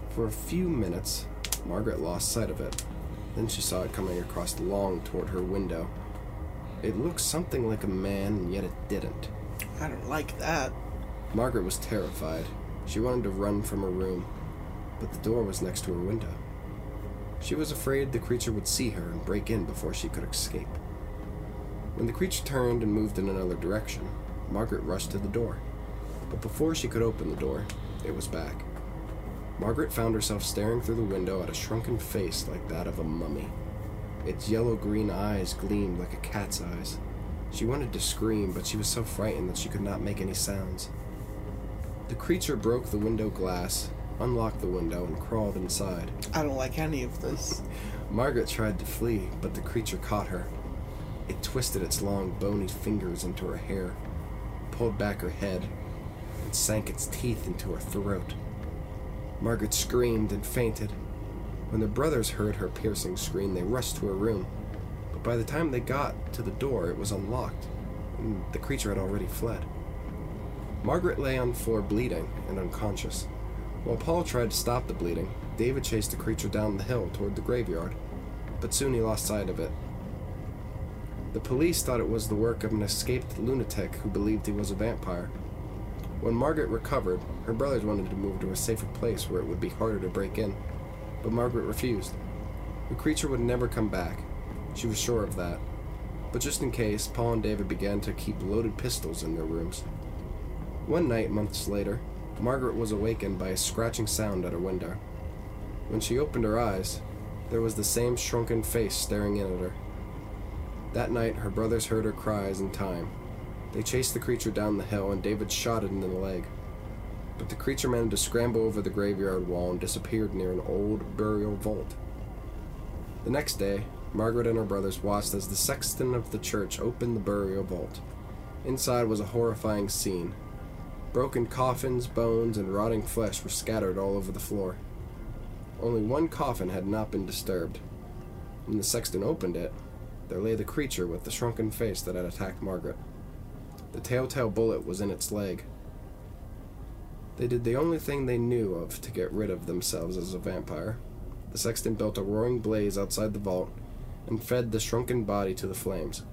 For a few minutes, Margaret lost sight of it. Then she saw it coming across the lawn toward her window. It looked something like a man, and yet it didn't. I don't like that. Margaret was terrified. She wanted to run from her room, but the door was next to her window. She was afraid the creature would see her and break in before she could escape. When the creature turned and moved in another direction, Margaret rushed to the door. But before she could open the door, it was back. Margaret found herself staring through the window at a shrunken face like that of a mummy. Its yellow green eyes gleamed like a cat's eyes. She wanted to scream, but she was so frightened that she could not make any sounds. The creature broke the window glass, unlocked the window, and crawled inside. I don't like any of this. Margaret tried to flee, but the creature caught her. It twisted its long, bony fingers into her hair, pulled back her head, and sank its teeth into her throat. Margaret screamed and fainted. When the brothers heard her piercing scream, they rushed to her room. But by the time they got to the door, it was unlocked, and the creature had already fled. Margaret lay on the floor bleeding and unconscious. While Paul tried to stop the bleeding, David chased the creature down the hill toward the graveyard, but soon he lost sight of it. The police thought it was the work of an escaped lunatic who believed he was a vampire. When Margaret recovered, her brothers wanted to move to a safer place where it would be harder to break in, but Margaret refused. The creature would never come back. She was sure of that. But just in case, Paul and David began to keep loaded pistols in their rooms. One night, months later, Margaret was awakened by a scratching sound at her window. When she opened her eyes, there was the same shrunken face staring in at her. That night, her brothers heard her cries in time. They chased the creature down the hill, and David shot it in the leg. But the creature managed to scramble over the graveyard wall and disappeared near an old burial vault. The next day, Margaret and her brothers watched as the sexton of the church opened the burial vault. Inside was a horrifying scene. Broken coffins, bones, and rotting flesh were scattered all over the floor. Only one coffin had not been disturbed. When the sexton opened it, there lay the creature with the shrunken face that had attacked Margaret. The telltale bullet was in its leg. They did the only thing they knew of to get rid of themselves as a vampire. The sexton built a roaring blaze outside the vault and fed the shrunken body to the flames.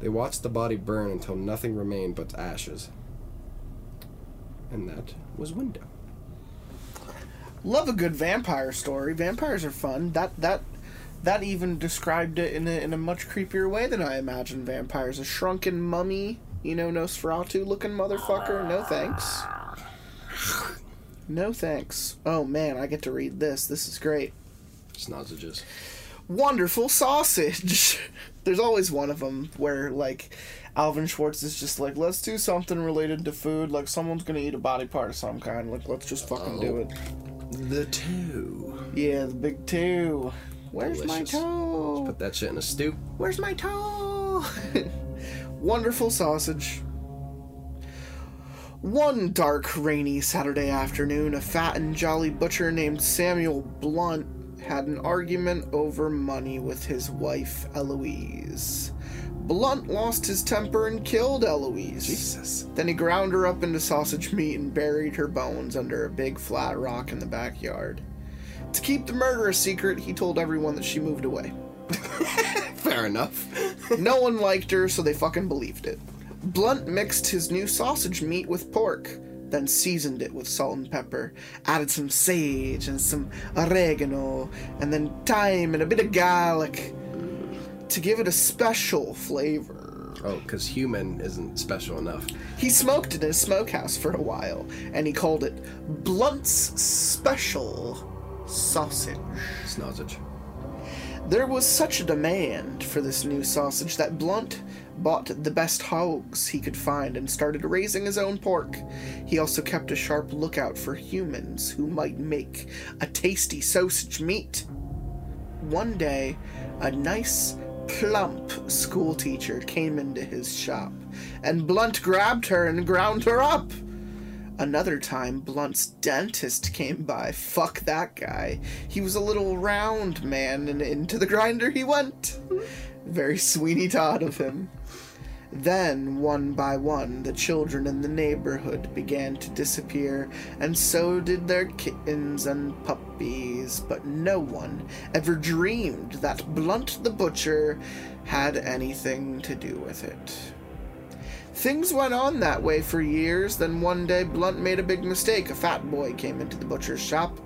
They watched the body burn until nothing remained but ashes. And that was Window. Love a good vampire story. Vampires are fun. That that that even described it in a, in a much creepier way than I imagined vampires. A shrunken mummy, you know, Nosferatu looking motherfucker. No thanks. No thanks. Oh man, I get to read this. This is great. Snozages. Wonderful sausage. There's always one of them where like Alvin Schwartz is just like, let's do something related to food. Like someone's gonna eat a body part of some kind. Like let's just fucking do it. Oh. The two. Yeah, the big two. Where's Delicious. my toe? Put that shit in a stew. Where's my toe? Wonderful sausage. One dark, rainy Saturday afternoon, a fat and jolly butcher named Samuel Blunt had an argument over money with his wife, Eloise. Blunt lost his temper and killed Eloise. Jesus. Then he ground her up into sausage meat and buried her bones under a big flat rock in the backyard. To keep the murder a secret, he told everyone that she moved away. Fair enough. No one liked her, so they fucking believed it. Blunt mixed his new sausage meat with pork, then seasoned it with salt and pepper, added some sage and some oregano, and then thyme and a bit of garlic to give it a special flavor. oh, because human isn't special enough. He smoked it in a smokehouse for a while, and he called it Blunt's Special Sausage. Snozage. There was such a demand for this new sausage that Blunt bought the best hogs he could find and started raising his own pork. He also kept a sharp lookout for humans who might make a tasty sausage meat. One day, a nice, plump schoolteacher came into his shop, and Blunt grabbed her and ground her up. Another time, Blunt's dentist came by. Fuck that guy. He was a little round man, and into the grinder he went. Very Sweeney Todd of him. Then, one by one, the children in the neighborhood began to disappear, and so did their kittens and puppies, but no one ever dreamed that Blunt the Butcher had anything to do with it. Things went on that way for years, then one day Blunt made a big mistake. A fat boy came into the butcher's shop,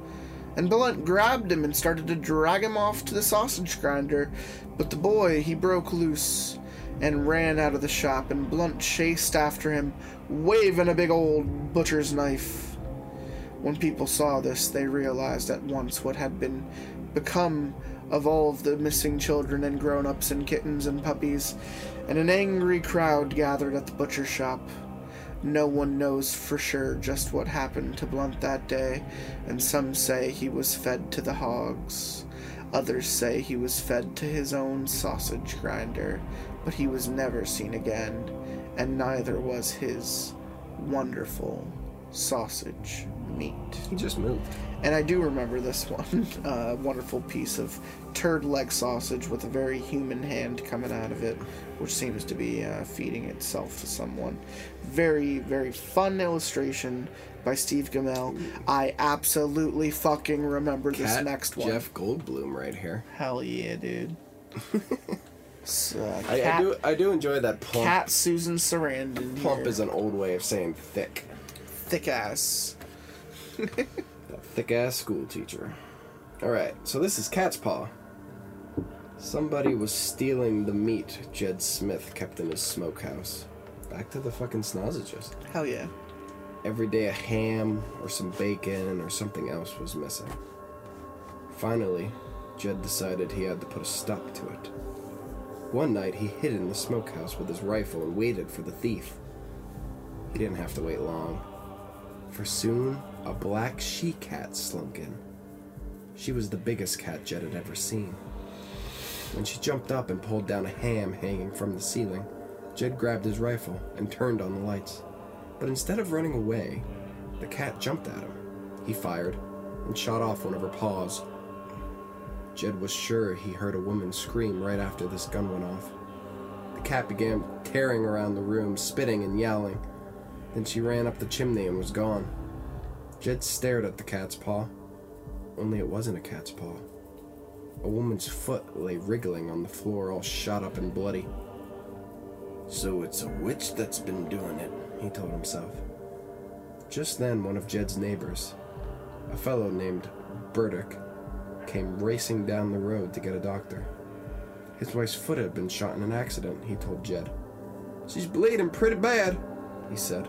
and Blunt grabbed him and started to drag him off to the sausage grinder. But the boy, he broke loose and ran out of the shop, and Blunt chased after him, waving a big old butcher's knife. When people saw this, they realized at once what had been become of all of the missing children and grown-ups and kittens and puppies, and an angry crowd gathered at the butcher shop. No one knows for sure just what happened to Blunt that day, and some say he was fed to the hogs. Others say he was fed to his own sausage grinder, but he was never seen again, and neither was his wonderful sausage meat. He just moved. And I do remember this one. Uh, wonderful piece of turd leg sausage with a very human hand coming out of it, which seems to be uh, feeding itself to someone. Very, very fun illustration by Steve Gammell. I absolutely fucking remember this next one. Jeff Goldblum right here. Hell yeah, dude. Uh, I, I do I do enjoy that plump. Cat Susan Sarandon. Plump here. is an old way of saying thick. thick ass. Thick ass school teacher. Alright, so this is Cat's Paw. Somebody was stealing the meat Jed Smith kept in his smokehouse. Back to the fucking snozzagist. Hell yeah. Every day a ham or some bacon or something else was missing. Finally, Jed decided he had to put a stop to it. One night he hid in the smokehouse with his rifle and waited for the thief. He didn't have to wait long, for soon a black she cat slunk in. She was the biggest cat Jed had ever seen. When she jumped up and pulled down a ham hanging from the ceiling, Jed grabbed his rifle and turned on the lights. But instead of running away, the cat jumped at him. He fired and shot off one of her paws. Jed was sure he heard a woman scream right after this gun went off. The cat began tearing around the room, spitting and yowling. Then she ran up the chimney and was gone. Jed stared at the cat's paw. Only it wasn't a cat's paw. A woman's foot lay wriggling on the floor, all shot up and bloody. So it's a witch that's been doing it, he told himself. Just then, one of Jed's neighbors, a fellow named Burdick, came racing down the road to get a doctor. His wife's foot had been shot in an accident, he told Jed. She's bleeding pretty bad, he said.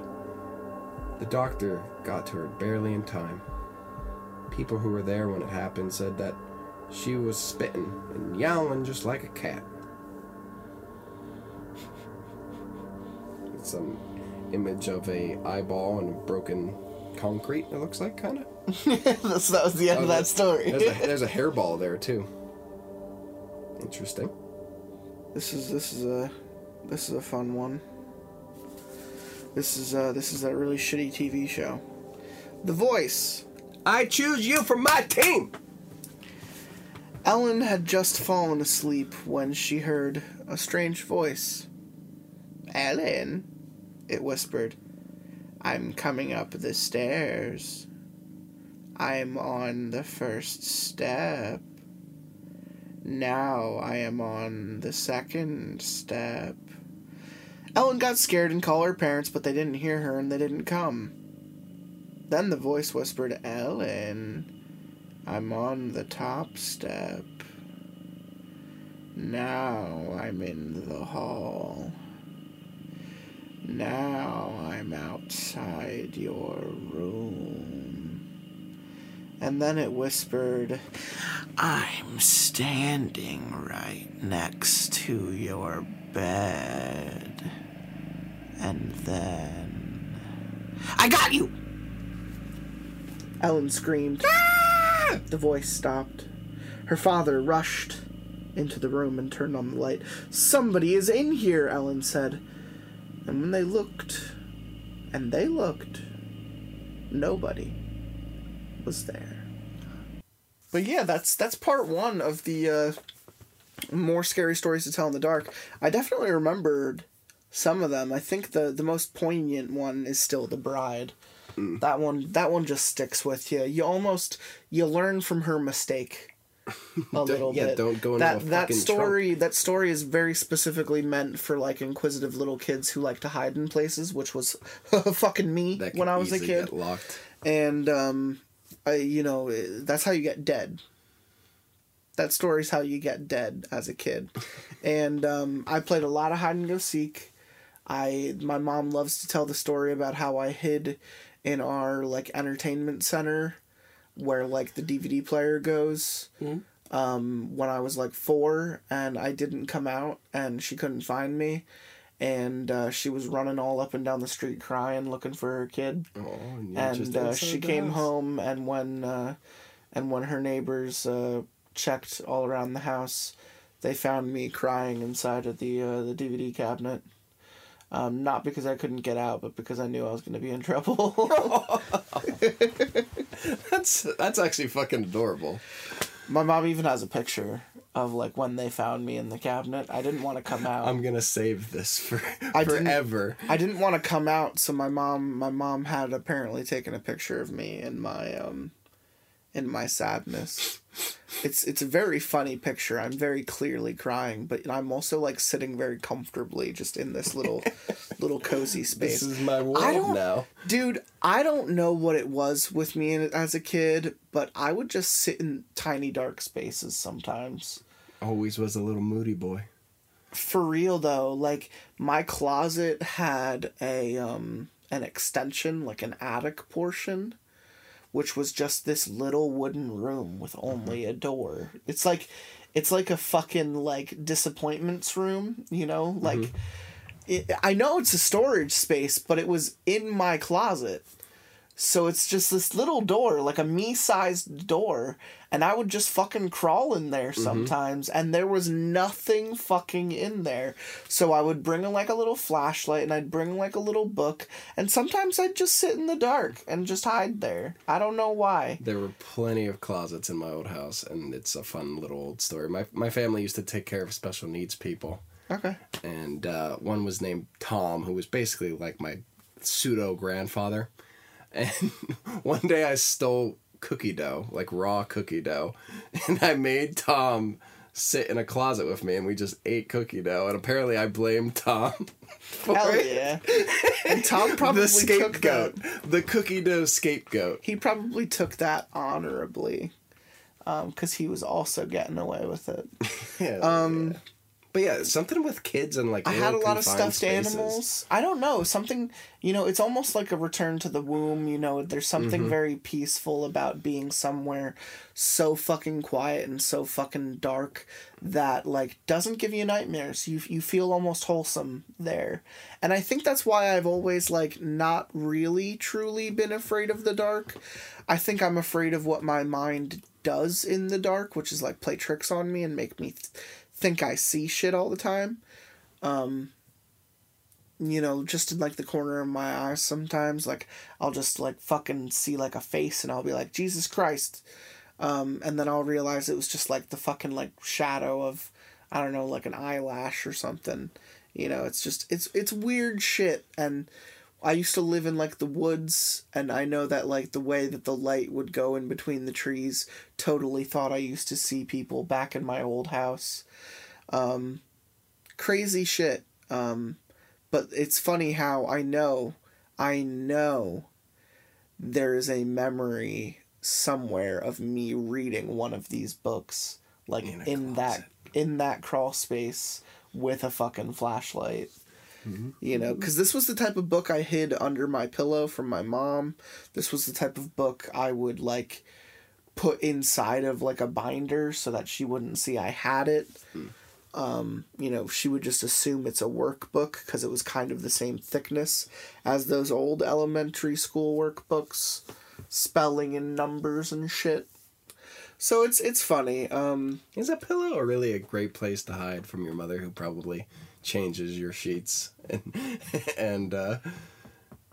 The doctor got to her barely in time. People who were there when it happened said that she was spitting and yowling just like a cat. It's some image of a eyeball and broken concrete. It looks like kind of. That's, that was the end of oh, that story. There's a, there's a hairball there too. Interesting. This is this is a this is a fun one. This is uh this is that really shitty TV show. The Voice. I choose you for my team. Ellen had just fallen asleep when she heard a strange voice. Ellen, it whispered, I'm coming up the stairs. I'm on the first step. Now I am on the second step. Ellen got scared and called her parents, but they didn't hear her and they didn't come. Then the voice whispered, Ellen, I'm on the top step. Now I'm in the hall. Now I'm outside your room. And then it whispered, I'm standing right next to your bed. And then. I got you! Ellen screamed. The voice stopped. Her father rushed into the room and turned on the light. Somebody is in here, Ellen said. And when they looked, and they looked, nobody was there. But yeah, that's that's part one of the uh, more scary stories to tell in the dark. I definitely remembered some of them. I think the the most poignant one is still the bride. That one that one just sticks with you. You almost you learn from her mistake a little yeah, bit. don't go into that that story. That story is very specifically meant for like inquisitive little kids who like to hide in places, which was fucking me when I was a kid Get locked. and um, I, you know eh, that's how you get dead. That story's how you get dead as a kid, and um, I played a lot of hide and go seek. I my mom loves to tell the story about how I hid in our like entertainment center, where like the DVD player goes. Um, when I was like four, and I didn't come out, and she couldn't find me, and uh, she was running all up and down the street crying, looking for her kid. Oh, and, uh, she came home and when uh, and when her neighbors uh, checked all around the house they found me crying inside of the uh, the DVD cabinet um, not because I couldn't get out but because I knew I was going to be in trouble That's that's actually fucking adorable. my mom even has a picture of like when they found me in the cabinet I didn't want to come out I'm gonna save this for I didn't- forever. I didn't want to come out, so my mom my mom had apparently taken a picture of me in my um in my sadness. It's it's a very funny picture. I'm very clearly crying, but I'm also like sitting very comfortably just in this little little cozy space. This is my world now. Dude, I don't know what it was with me as a kid, but I would just sit in tiny dark spaces sometimes. Always was a little moody boy. For real though, like my closet had a um an extension, like an attic portion, which was just this little wooden room with only a door. It's like it's like a fucking like disappointments room, you know? Like mm-hmm. it, I know it's a storage space, but it was in my closet. So it's just this little door, like a me sized door, and I would just fucking crawl in there sometimes, and there was nothing fucking in there. So I would bring like a little flashlight and I'd bring like a little book, and sometimes I'd just sit in the dark and just hide there. I don't know why. There were plenty of closets in my old house, and it's a fun little old story. My my family used to take care of special needs people, Okay. and uh, one was named Tom, who was basically like my pseudo grandfather. And one day I stole cookie dough, like raw cookie dough, and I made Tom sit in a closet with me, and we just ate cookie dough. And apparently, I blamed Tom. For Hell it. yeah. And Tom probably the took that. scapegoat, the cookie dough scapegoat. He probably took that honorably. Um, because he was also getting away with it. Yeah, Um, But yeah, something with kids and like I had a lot of stuffed spaces. animals. I don't know. Something, you know, it's almost like a return to the womb. You know, there's something Mm-hmm. very peaceful about being somewhere so fucking quiet and so fucking dark that, like, doesn't give you nightmares. You, you feel almost wholesome there. And I think that's why I've always, like, not really truly been afraid of the dark. I think I'm afraid of what my mind does in the dark, which is, like, play tricks on me and make me th- think I see shit all the time you know, just in like the corner of my eyes sometimes, like I'll just like fucking see like a face and I'll be like, Jesus Christ. Um, and then I'll realize it was just like the fucking like shadow of I don't know, like an eyelash or something. You know, it's just it's it's weird shit and I used to live in like the woods and I know that like the way that the light would go in between the trees totally thought I used to see people back in my old house. Um crazy shit. Um but it's funny how I know, I know there is a memory somewhere of me reading one of these books, like In in, that in that crawl space with a fucking flashlight. Mm-hmm. You know, because this was the type of book I hid under my pillow from my mom. This was the type of book I would like put inside of like a binder so that she wouldn't see I had it hmm. um, you know, she would just assume it's a workbook because it was kind of the same thickness as those old elementary school workbooks, spelling and numbers and shit. So it's it's funny. Um, Is a pillow really a great place to hide from your mother, who probably changes your sheets and and uh,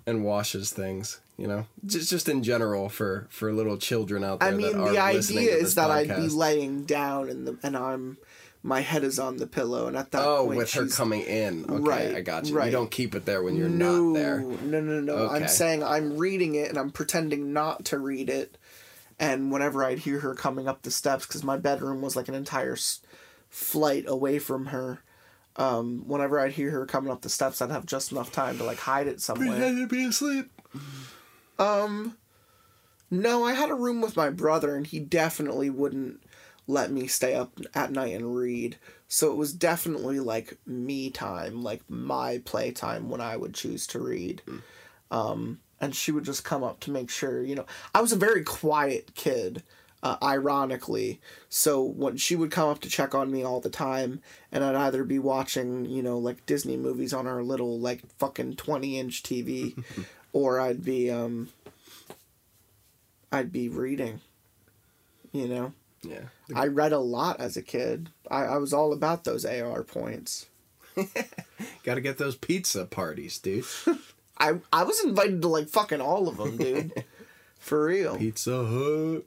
and washes things? You know, just just in general for for little children out there. I mean, the idea is that I'd be laying down and the and I'm my head is on the pillow, and at that Oh, point, with her coming in. Okay, Right, I got you. right. You don't keep it there when you're no, not there. No, no, no. I'm saying I'm reading it and I'm pretending not to read it. And whenever I'd hear her coming up the steps, because my bedroom was like an entire s- flight away from her, um, whenever I'd hear her coming up the steps, I'd have just enough time to like hide it somewhere. to be asleep. Um, No, I had a room with my brother, and he definitely wouldn't let me stay up at night and read. So it was definitely like me time, like my playtime when I would choose to read. Um, and she would just come up to make sure, you know, I was a very quiet kid, uh, ironically. So when she would come up to check on me all the time, and I'd either be watching, you know, like Disney movies on our little, like, fucking 20 inch TV, or I'd be, um, I'd be reading. You know, Yeah. I read a lot as a kid. I, I was all about those AR points. Got to get those pizza parties, dude. I I was invited to like fucking all of them, dude. For real. Pizza Hut.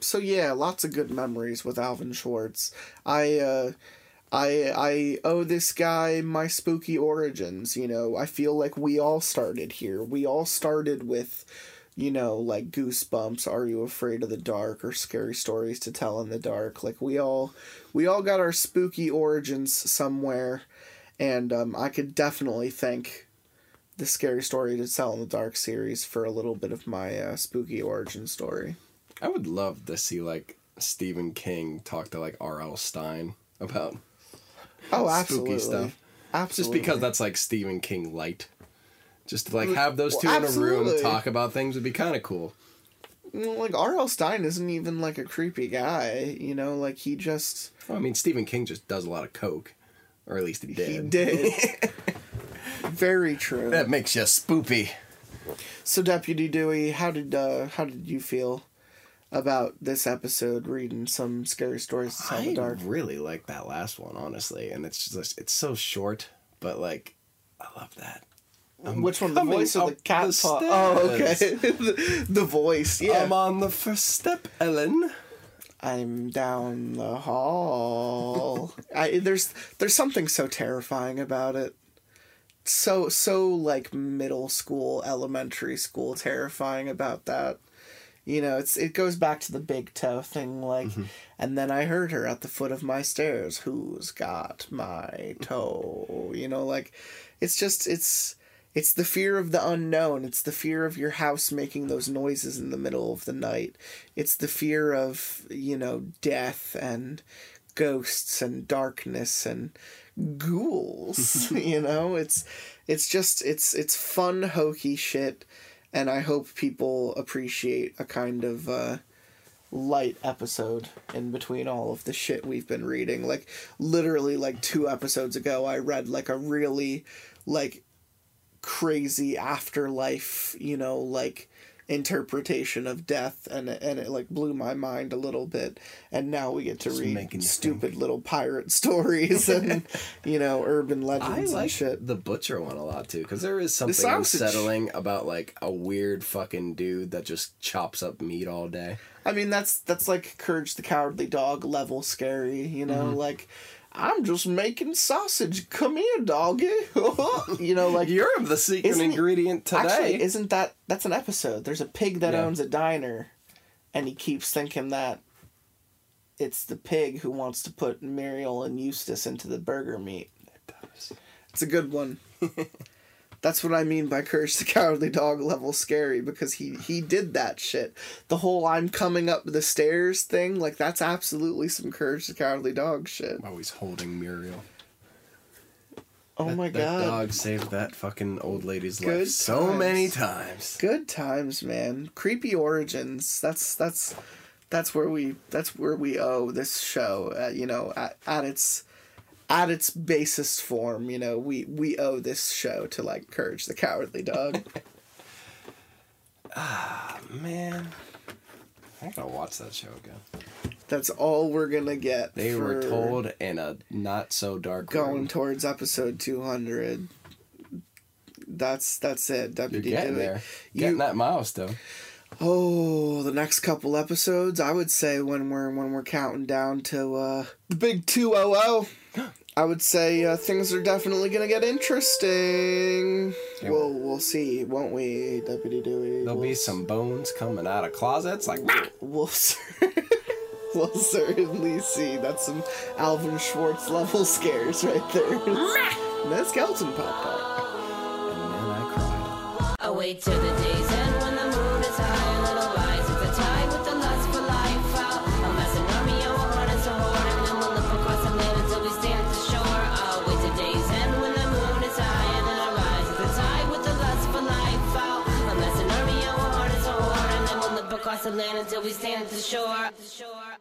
So yeah, lots of good memories with Alvin Schwartz. I uh I I owe this guy my spooky origins, you know. I feel like we all started here. We all started with you know, like goosebumps, are you afraid of the dark or scary stories to tell in the dark. Like we all we all got our spooky origins somewhere and um, I could definitely thank the Scary Story to Tell in the Dark series for a little bit of my uh, spooky origin story. I would love to see like Stephen King talk to like R.L. Stine about Oh, spooky absolutely. stuff. Just because that's like Stephen King light. Just to like have those two Well, in a room talk about things would be kind of cool. Well, like R.L. Stine isn't even like a creepy guy, you know. Like he just Well, I mean, Stephen King just does a lot of coke, or at least he did. he did. Very true. That makes you spoopy. So, Deputy Dewey, how did uh, how did you feel about this episode? Reading some scary stories to tell I the dark. really like that last one, honestly, and it's just it's so short, but like I love that. I'm Which one, the voice or the cat the paw? Oh, okay. the, the voice, yeah. I'm on the first step, Ellen. I'm down the hall. I, there's there's something so terrifying about it. So so like middle school, elementary school terrifying about that. You know, it's it goes back to the big toe thing like mm-hmm. and then I heard her at the foot of my stairs, who's got my toe? You know, like it's just it's it's the fear of the unknown. It's the fear of your house making those noises in the middle of the night. It's the fear of, you know, death and ghosts and darkness and ghouls. you know, it's it's just it's it's fun hokey shit and I hope people appreciate a kind of uh light episode in between all of the shit we've been reading. Like literally like 2 episodes ago I read like a really like crazy afterlife, you know, like interpretation of death and it- and it like blew my mind a little bit. And now we get to Just read stupid little pirate stories and you know urban legends I like and shit. the butcher one a lot too, because there is something unsettling about like a weird fucking dude that just chops up meat all day. i mean that's that's like courage the cowardly dog level scary you know? Mm-hmm. like i'm just making sausage come here doggy you know like You're the secret ingredient today. Actually, isn't that that's an episode? There's a pig that Yeah. owns a diner, and he keeps thinking that it's the pig who wants to put Muriel and Eustace into the burger meat. It does. It's a good one. That's what I mean by Courage the Cowardly Dog level scary because he he did that shit. The whole I'm coming up the stairs thing, like that's absolutely some Courage the Cowardly Dog shit. Always holding Muriel. Oh That- my that god. dog saved that fucking old lady's Good life so many times. Good times, man. Creepy origins. That's that's that's where we that's where we owe this show. Uh, you know, at, at its at its basest form. You know, we we owe this show to like Courage the Cowardly Dog. Ah man, I gotta watch that show again. that's all we're gonna get. They were told in a not so dark going room. towards episode two hundred. That's that's it. You're Deputy getting there. Getting You- that milestone. Oh, the next couple episodes, I would say when we're when we're counting down to uh the big 200, I would say uh, things are definitely going to get interesting. Yeah. We'll we'll see, won't we, Deputy Dewey? There'll we'll, be some bones coming out of closets like we'll cer- We'll certainly see. That's some Alvin Schwartz level scares right there. and that skeleton popped out. and then I cried. I wait till the day's land until we stand at the shore.